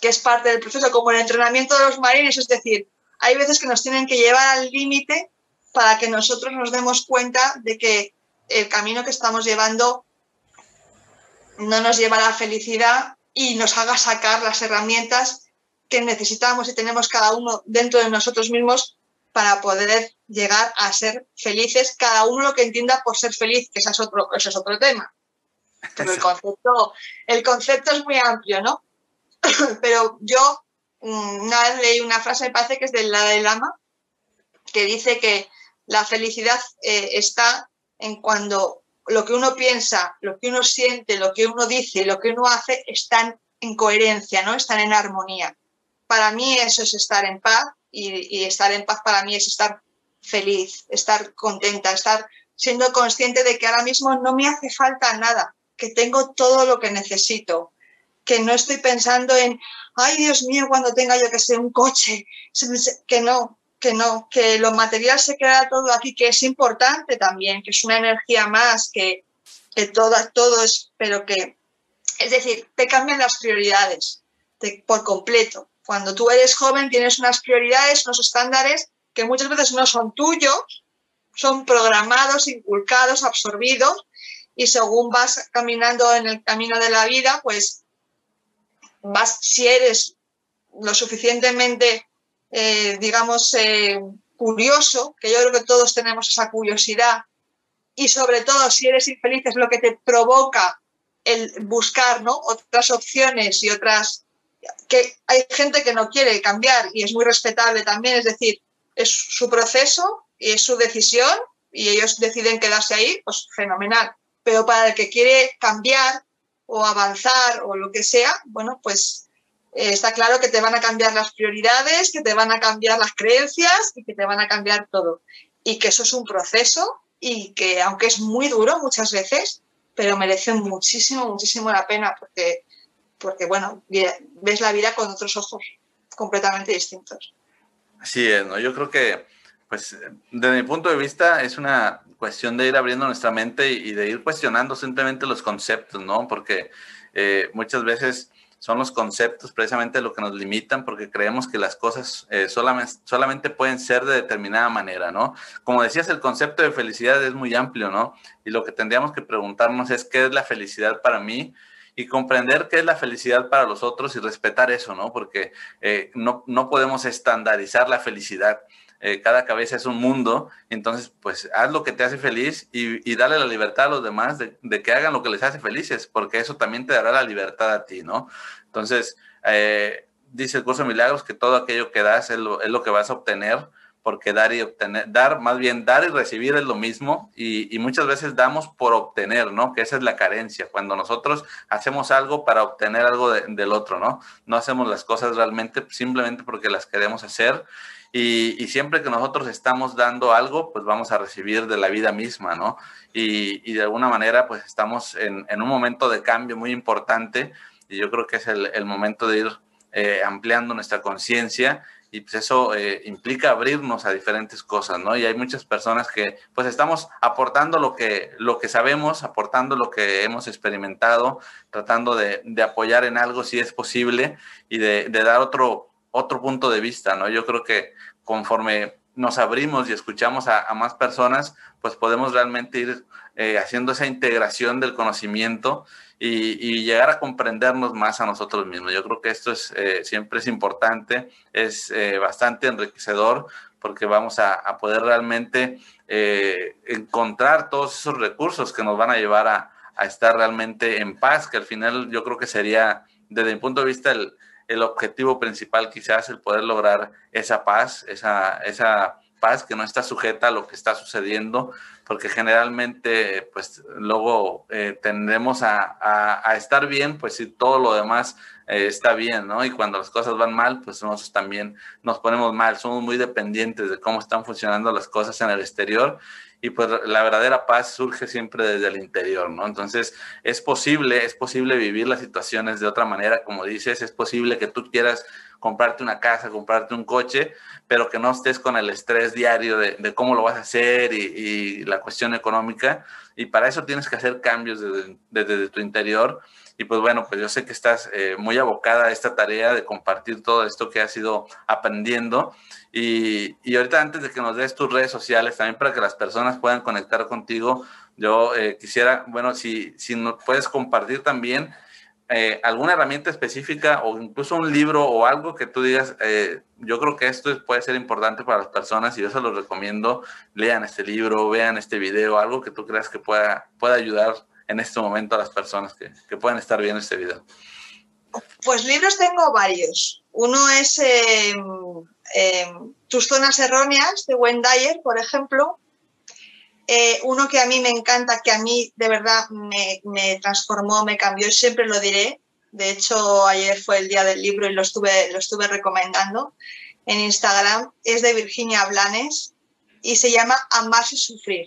que es parte del proceso, como el entrenamiento de los marines, es decir, hay veces que nos tienen que llevar al límite para que nosotros nos demos cuenta de que el camino que estamos llevando no nos lleva a la felicidad y nos haga sacar las herramientas que necesitamos y tenemos cada uno dentro de nosotros mismos para poder llegar a ser felices, cada uno lo que entienda por ser feliz, que ese es otro, ese es otro tema. Pero el concepto, el concepto es muy amplio, ¿no? pero yo mm, una vez leí una frase, me parece que es del Dalai Lama, que dice que la felicidad eh, está en cuando lo que uno piensa, lo que uno siente, lo que uno dice lo que uno hace están en coherencia, ¿no? Están en armonía. Para mí eso es estar en paz y, estar en paz para mí es estar feliz, estar contenta, estar siendo consciente de que ahora mismo no me hace falta nada, que tengo todo lo que necesito, que no estoy pensando en, ay Dios mío, cuando tenga yo que ser un coche, que no, que no, que lo material se queda todo aquí, que es importante también, que es una energía más, que, que todo, todo es, pero que, es decir, te cambian las prioridades por completo. Cuando tú eres joven tienes unas prioridades, unos estándares que muchas veces no son tuyos, son programados, inculcados, absorbidos, y según vas caminando en el camino de la vida, pues vas, si eres lo suficientemente, eh, digamos, eh, curioso, que yo creo que todos tenemos esa curiosidad, y sobre todo si eres infeliz es lo que te provoca el buscar ¿no? otras opciones y otras que hay gente que no quiere cambiar y es muy respetable también, es decir, es su proceso y es su decisión y ellos deciden quedarse ahí, pues fenomenal. Pero para el que quiere cambiar o avanzar o lo que sea, bueno, pues eh, está claro que te van a cambiar las prioridades, que te van a cambiar las creencias y que te van a cambiar todo. Y que eso es un proceso y que aunque es muy duro muchas veces, pero merece muchísimo, muchísimo la pena porque, porque bueno, ves la vida con otros ojos completamente distintos. Así es, ¿no? Yo creo que, pues, desde mi punto de vista, es una cuestión de ir abriendo nuestra mente y de ir cuestionando simplemente los conceptos, ¿no? Porque eh, muchas veces son los conceptos precisamente lo que nos limitan porque creemos que las cosas eh, solamente, pueden ser de determinada manera, ¿no? Como decías, el concepto de felicidad es muy amplio, ¿no? Y lo que tendríamos que preguntarnos es qué es la felicidad para mí y comprender qué es la felicidad para los otros y respetar eso, ¿no? Porque eh, no, no podemos estandarizar la felicidad. Eh, cada cabeza es un mundo, entonces pues haz lo que te hace feliz y, y dale la libertad a los demás de, que hagan lo que les hace felices, porque eso también te dará la libertad a ti, ¿no? Entonces, eh, dice el curso de milagros que todo aquello que das es lo, es lo que vas a obtener porque dar y obtener, dar, más bien dar y recibir es lo mismo y, y, muchas veces damos por obtener, ¿no? Que esa es la carencia, cuando nosotros hacemos algo para obtener algo de, del otro, ¿no? No hacemos las cosas realmente simplemente porque las queremos hacer y, siempre que nosotros estamos dando algo, pues vamos a recibir de la vida misma, ¿no? Y, de alguna manera, pues estamos en, un momento de cambio muy importante y yo creo que es el, momento de ir eh, ampliando nuestra conciencia y pues eso eh, implica abrirnos a diferentes cosas, ¿no? Y hay muchas personas que pues estamos aportando lo que, lo que sabemos, aportando lo que hemos experimentado, tratando de, de apoyar en algo si es posible y de, dar otro, otro punto de vista, ¿no? Yo creo que conforme nos abrimos y escuchamos a, a más personas, pues podemos realmente ir eh, haciendo esa integración del conocimiento y, y, llegar a comprendernos más a nosotros mismos. Yo creo que esto es, eh, siempre es importante, es eh, bastante enriquecedor porque vamos a, a poder realmente eh, encontrar todos esos recursos que nos van a llevar a, a, estar realmente en paz, que al final yo creo que sería, desde mi punto de vista, el, el objetivo principal quizás, el poder lograr esa paz, esa, esa paz que no está sujeta a lo que está sucediendo, porque generalmente, pues luego eh, tendemos a, a, estar bien, pues si todo lo demás eh, está bien, ¿no? Y cuando las cosas van mal, pues nosotros también nos ponemos mal, somos muy dependientes de cómo están funcionando las cosas en el exterior y pues la verdadera paz surge siempre desde el interior, ¿no? Entonces es posible, es posible vivir las situaciones de otra manera, como dices, es posible que tú quieras comprarte una casa, comprarte un coche, pero que no estés con el estrés diario de, cómo lo vas a hacer y, y, la cuestión económica. Y para eso tienes que hacer cambios desde, desde tu interior. Y pues bueno, pues yo sé que estás eh, muy abocada a esta tarea de compartir todo esto que has ido aprendiendo. Y, y, ahorita antes de que nos des tus redes sociales, también para que las personas puedan conectar contigo, yo eh, quisiera, bueno, si, si nos puedes compartir también eh, alguna herramienta específica o incluso un libro o algo que tú digas, yo creo que esto puede ser importante para las personas y yo se los recomiendo, lean este libro, vean este video, algo que tú creas que pueda, pueda ayudar en este momento a las personas que, que puedan estar viendo este video. Pues libros tengo varios. Uno es em, em, Tus zonas erróneas de Wendy Dyer, por ejemplo. Eh, uno que a mí me encanta, que a mí de verdad me, me, transformó, me cambió, siempre lo diré. De hecho, ayer fue el día del libro y lo estuve, lo estuve recomendando en Instagram. Es de Virginia Blanes y se llama Amarse y Sufrir.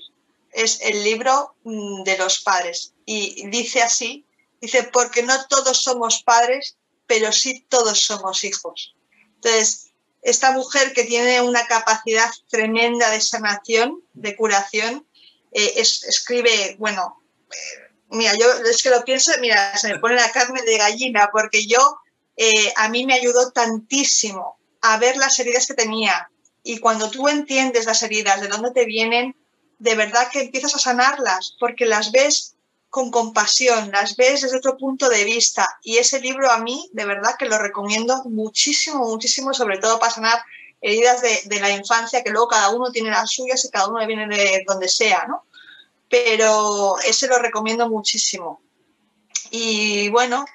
Es el libro mm, de los padres. Y dice así, dice, porque no todos somos padres, pero sí todos somos hijos. Entonces, esta mujer que tiene una capacidad tremenda de sanación, de curación, eh, escribe, bueno, eh, mira, yo es que lo pienso, mira, se me pone la carne de gallina, porque yo, eh, a mí me ayudó tantísimo a ver las heridas que tenía. Y cuando tú entiendes las heridas, de dónde te vienen, de verdad que empiezas a sanarlas, porque las ves con compasión, las ves desde otro punto de vista. Y ese libro a mí, de verdad que lo recomiendo muchísimo, muchísimo, sobre todo para sanar heridas de, de la infancia, que luego cada uno tiene las suyas y cada uno viene de donde sea, ¿no? Pero ese lo recomiendo muchísimo. Y bueno,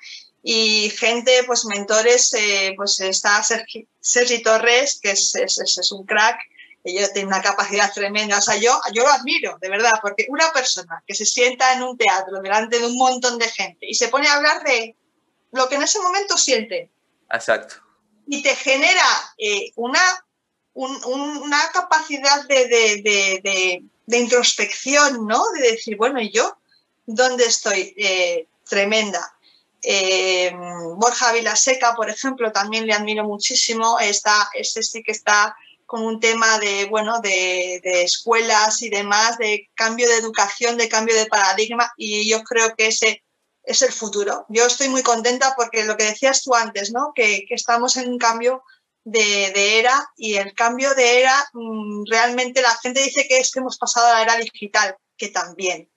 y gente, pues mentores, eh, pues está Sergi, Torres, que es, es, un crack, ella tiene una capacidad tremenda, o sea, yo, yo lo admiro, de verdad, porque una persona que se sienta en un teatro delante de un montón de gente y se pone a hablar de lo que en ese momento siente. Exacto. Y te genera eh, una, una capacidad de, de, de, introspección, ¿no? De decir, bueno, ¿y yo dónde estoy? Eh, tremenda. Eh, Borja Vilaseca, por ejemplo, también le admiro muchísimo. Está, ese sí que está con un tema de, bueno, de, escuelas y demás, de cambio de educación, de cambio de paradigma, y yo creo que ese es el futuro. Yo estoy muy contenta porque lo que decías tú antes, ¿no? que, estamos en un cambio de, era y el cambio de era, mm, realmente la gente dice que es que hemos pasado a la era digital, que también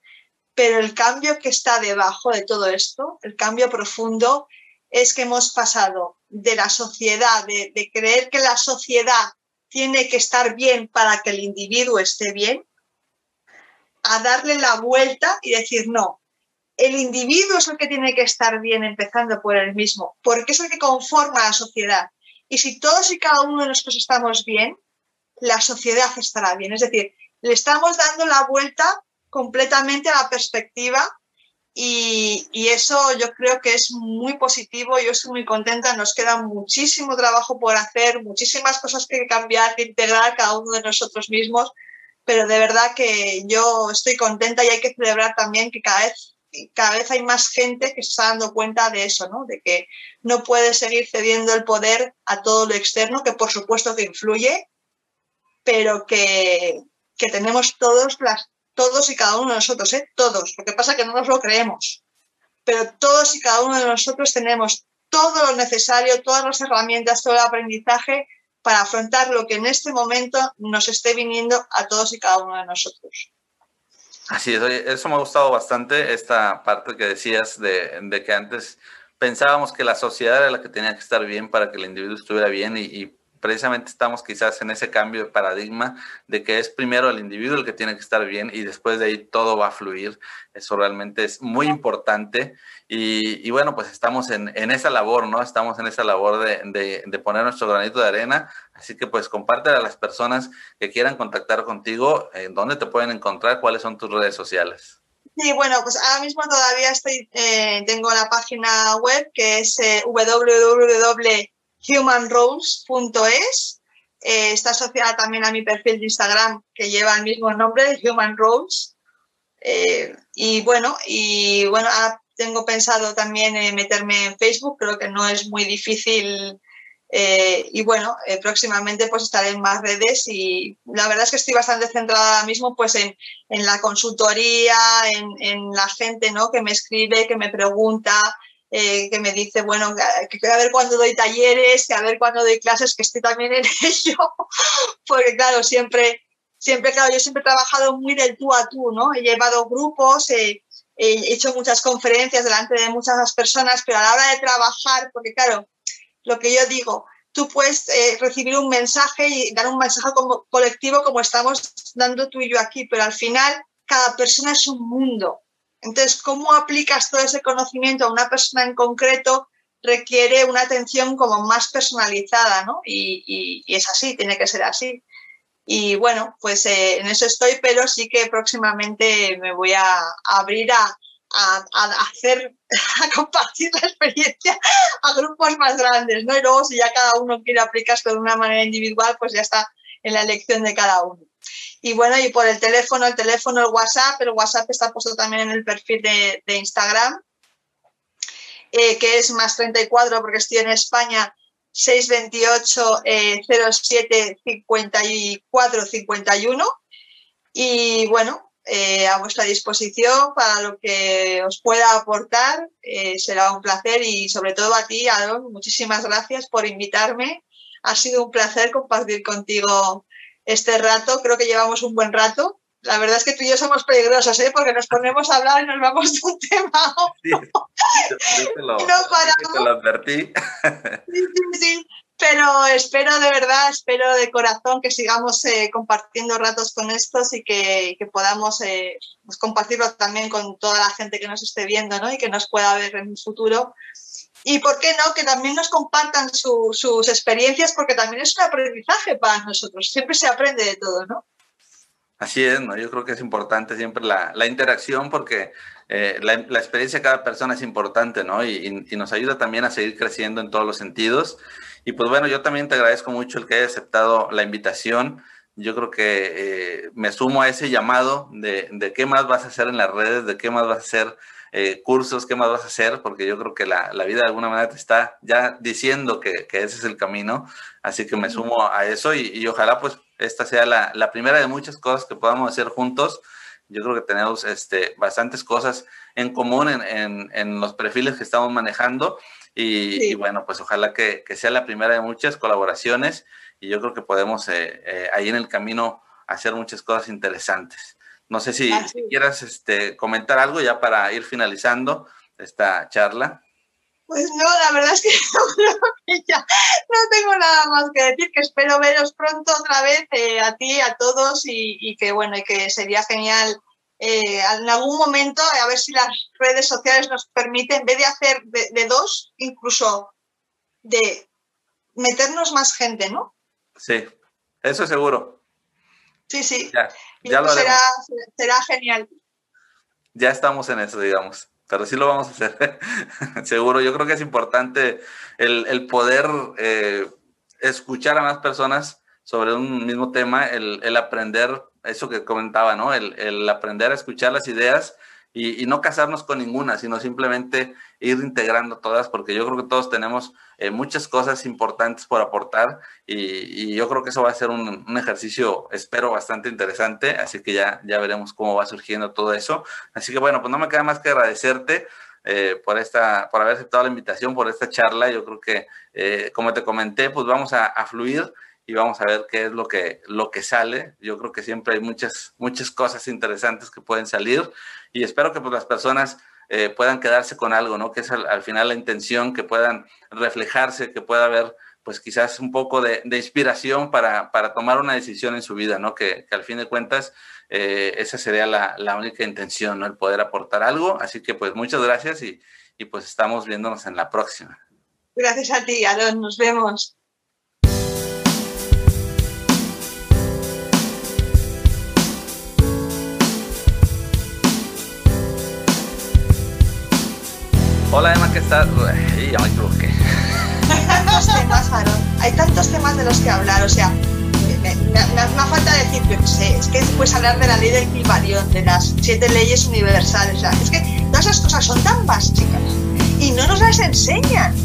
pero el cambio que está debajo de todo esto, el cambio profundo, es que hemos pasado de la sociedad, de, creer que la sociedad tiene que estar bien para que el individuo esté bien, a darle la vuelta y decir, no, el individuo es el que tiene que estar bien empezando por él mismo, porque es el que conforma a la sociedad. Y si todos y cada uno de nosotros estamos bien, la sociedad estará bien. Es decir, le estamos dando la vuelta completamente a la perspectiva y, eso yo creo que es muy positivo, yo estoy muy contenta, nos queda muchísimo trabajo por hacer, muchísimas cosas que cambiar, que integrar cada uno de nosotros mismos, pero de verdad que yo estoy contenta y hay que celebrar también que cada vez, cada vez hay más gente que se está dando cuenta de eso, ¿no? de que no puede seguir cediendo el poder a todo lo externo, que por supuesto que influye, pero que, que tenemos todos las todos y cada uno de nosotros, ¿eh? todos. Lo que pasa que no nos lo creemos. Pero todos y cada uno de nosotros tenemos todo lo necesario, todas las herramientas, todo el aprendizaje para afrontar lo que en este momento nos esté viniendo a todos y cada uno de nosotros. Así es, eso me ha gustado bastante, esta parte que decías de, que antes pensábamos que la sociedad era la que tenía que estar bien para que el individuo estuviera bien y precisamente estamos quizás en ese cambio de paradigma de que es primero el individuo el que tiene que estar bien y después de ahí todo va a fluir. Eso realmente es muy importante y, bueno, pues estamos en, esa labor, ¿no? Estamos en esa labor de, de, poner nuestro granito de arena. Así que pues comparte a las personas que quieran contactar contigo, en dónde te pueden encontrar, cuáles son tus redes sociales. Sí, bueno, pues ahora mismo todavía estoy, eh, tengo la página web que es eh, www humanroles.es. Eh, está asociada también a mi perfil de Instagram que lleva el mismo nombre, Human Roles. Eh, y bueno, y bueno, tengo pensado también meterme en Facebook, creo que no es muy difícil. Eh, y bueno, próximamente pues estaré en más redes y la verdad es que estoy bastante centrada ahora mismo pues en, en la consultoría, en, en, la gente ¿no? que me escribe, que me pregunta, eh, que me dice, bueno, que, a ver cuándo doy talleres, que a ver cuándo doy clases, que estoy también en ello, porque claro, siempre, siempre, claro, yo siempre he trabajado muy del tú a tú, ¿no? He llevado grupos, he hecho muchas conferencias delante de muchas personas, pero a la hora de trabajar, porque claro, lo que yo digo, tú puedes eh, recibir un mensaje y dar un mensaje como colectivo como estamos dando tú y yo aquí, pero al final cada persona es un mundo entonces, ¿cómo aplicas todo ese conocimiento a una persona en concreto? requiere una atención como más personalizada, ¿no? Y, es así, tiene que ser así. Y bueno, pues eh, en eso estoy, pero sí que próximamente me voy a, abrir a, hacer, a compartir la experiencia a grupos más grandes, ¿no? Y luego si ya cada uno quiere aplicarse de una manera individual, pues ya está en la elección de cada uno. Y bueno, y por el teléfono, el teléfono, el WhatsApp, el WhatsApp está puesto también en el perfil de, Instagram eh, que es más 34 porque estoy en España, 628 eh, 07 54 51. Y bueno, eh, a vuestra disposición para lo que os pueda aportar. Eh, será un placer y sobre todo a ti, Aaron, muchísimas gracias por invitarme. Ha sido un placer compartir contigo este rato. Creo que llevamos un buen rato la verdad es que tú y yo somos peligrosos, ¿eh? porque nos ponemos a hablar y nos vamos de un tema. Sí, te lo, te lo advertí. Sí, sí, sí. Pero espero de verdad, espero de corazón que sigamos eh, compartiendo ratos con estos y que, que podamos eh, pues compartirlo también con toda la gente que nos esté viendo ¿no? y que nos pueda ver en un futuro. Y por qué no, que también nos compartan sus experiencias, porque también es un aprendizaje para nosotros. Siempre se aprende de todo, ¿no? Así es, ¿no? Yo creo que es importante siempre la, interacción porque eh, la, experiencia de cada persona es importante, ¿no? Y, y, nos ayuda también a seguir creciendo en todos los sentidos. Y pues bueno, yo también te agradezco mucho el que hayas aceptado la invitación. Yo creo que eh, me sumo a ese llamado de, qué más vas a hacer en las redes, de qué más vas a hacer eh, cursos, qué más vas a hacer, porque yo creo que la, la, vida de alguna manera te está ya diciendo que, que ese es el camino. Así que me sumo a eso y, y ojalá pues esta sea la, la, primera de muchas cosas que podamos hacer juntos. Yo creo que tenemos este, bastantes cosas en común en, en, en los perfiles que estamos manejando y, sí. y bueno, pues ojalá que, que, sea la primera de muchas colaboraciones y yo creo que podemos eh, eh, ahí en el camino hacer muchas cosas interesantes. No sé si, si quieras este, comentar algo ya para ir finalizando esta charla. Pues no, la verdad es que ya no tengo nada más que decir, que espero veros pronto otra vez eh, a ti, a todos y, y, que bueno, y que sería genial eh, en algún momento, a ver si las redes sociales nos permiten, en vez de hacer de, de dos, incluso de meternos más gente, ¿no? Sí, eso seguro. Sí, sí. Ya, ya lo será, será genial. Ya estamos en eso, digamos pero sí lo vamos a hacer, seguro. Yo creo que es importante el, el poder eh, escuchar a más personas sobre un mismo tema, el, el aprender, eso que comentaba, ¿no? El, el, aprender a escuchar las ideas y, y, no casarnos con ninguna, sino simplemente ir integrando todas, porque yo creo que todos tenemos eh, muchas cosas importantes por aportar y, yo creo que eso va a ser un, un, ejercicio, espero, bastante interesante, así que ya, ya veremos cómo va surgiendo todo eso. Así que bueno, pues no me queda más que agradecerte. Eh, por, esta, por haber aceptado la invitación, por esta charla. Yo creo que, eh, como te comenté, pues vamos a, a fluir y vamos a ver qué es lo que, lo que sale. Yo creo que siempre hay muchas, muchas cosas interesantes que pueden salir y espero que pues, las personas eh, puedan quedarse con algo, ¿no? Que es al, al, final la intención, que puedan reflejarse, que pueda haber pues quizás un poco de, inspiración para, tomar una decisión en su vida, ¿no? Que, al fin de cuentas eh, esa sería la, la, única intención, ¿no? El poder aportar algo. Así que pues muchas gracias y, y pues estamos viéndonos en la próxima. Gracias a ti, Aaron. Nos vemos. Hola Emma, ¿qué tal? Ya me equivoqué. Hay tantos temas, Aaron. Hay tantos temas de los que hablar, o sea, me, me, me falta decir, yo qué sé, es que puedes hablar de la ley del Kibalión, de las siete leyes universales, o sea, es que todas esas cosas son tan básicas y no nos las enseñan.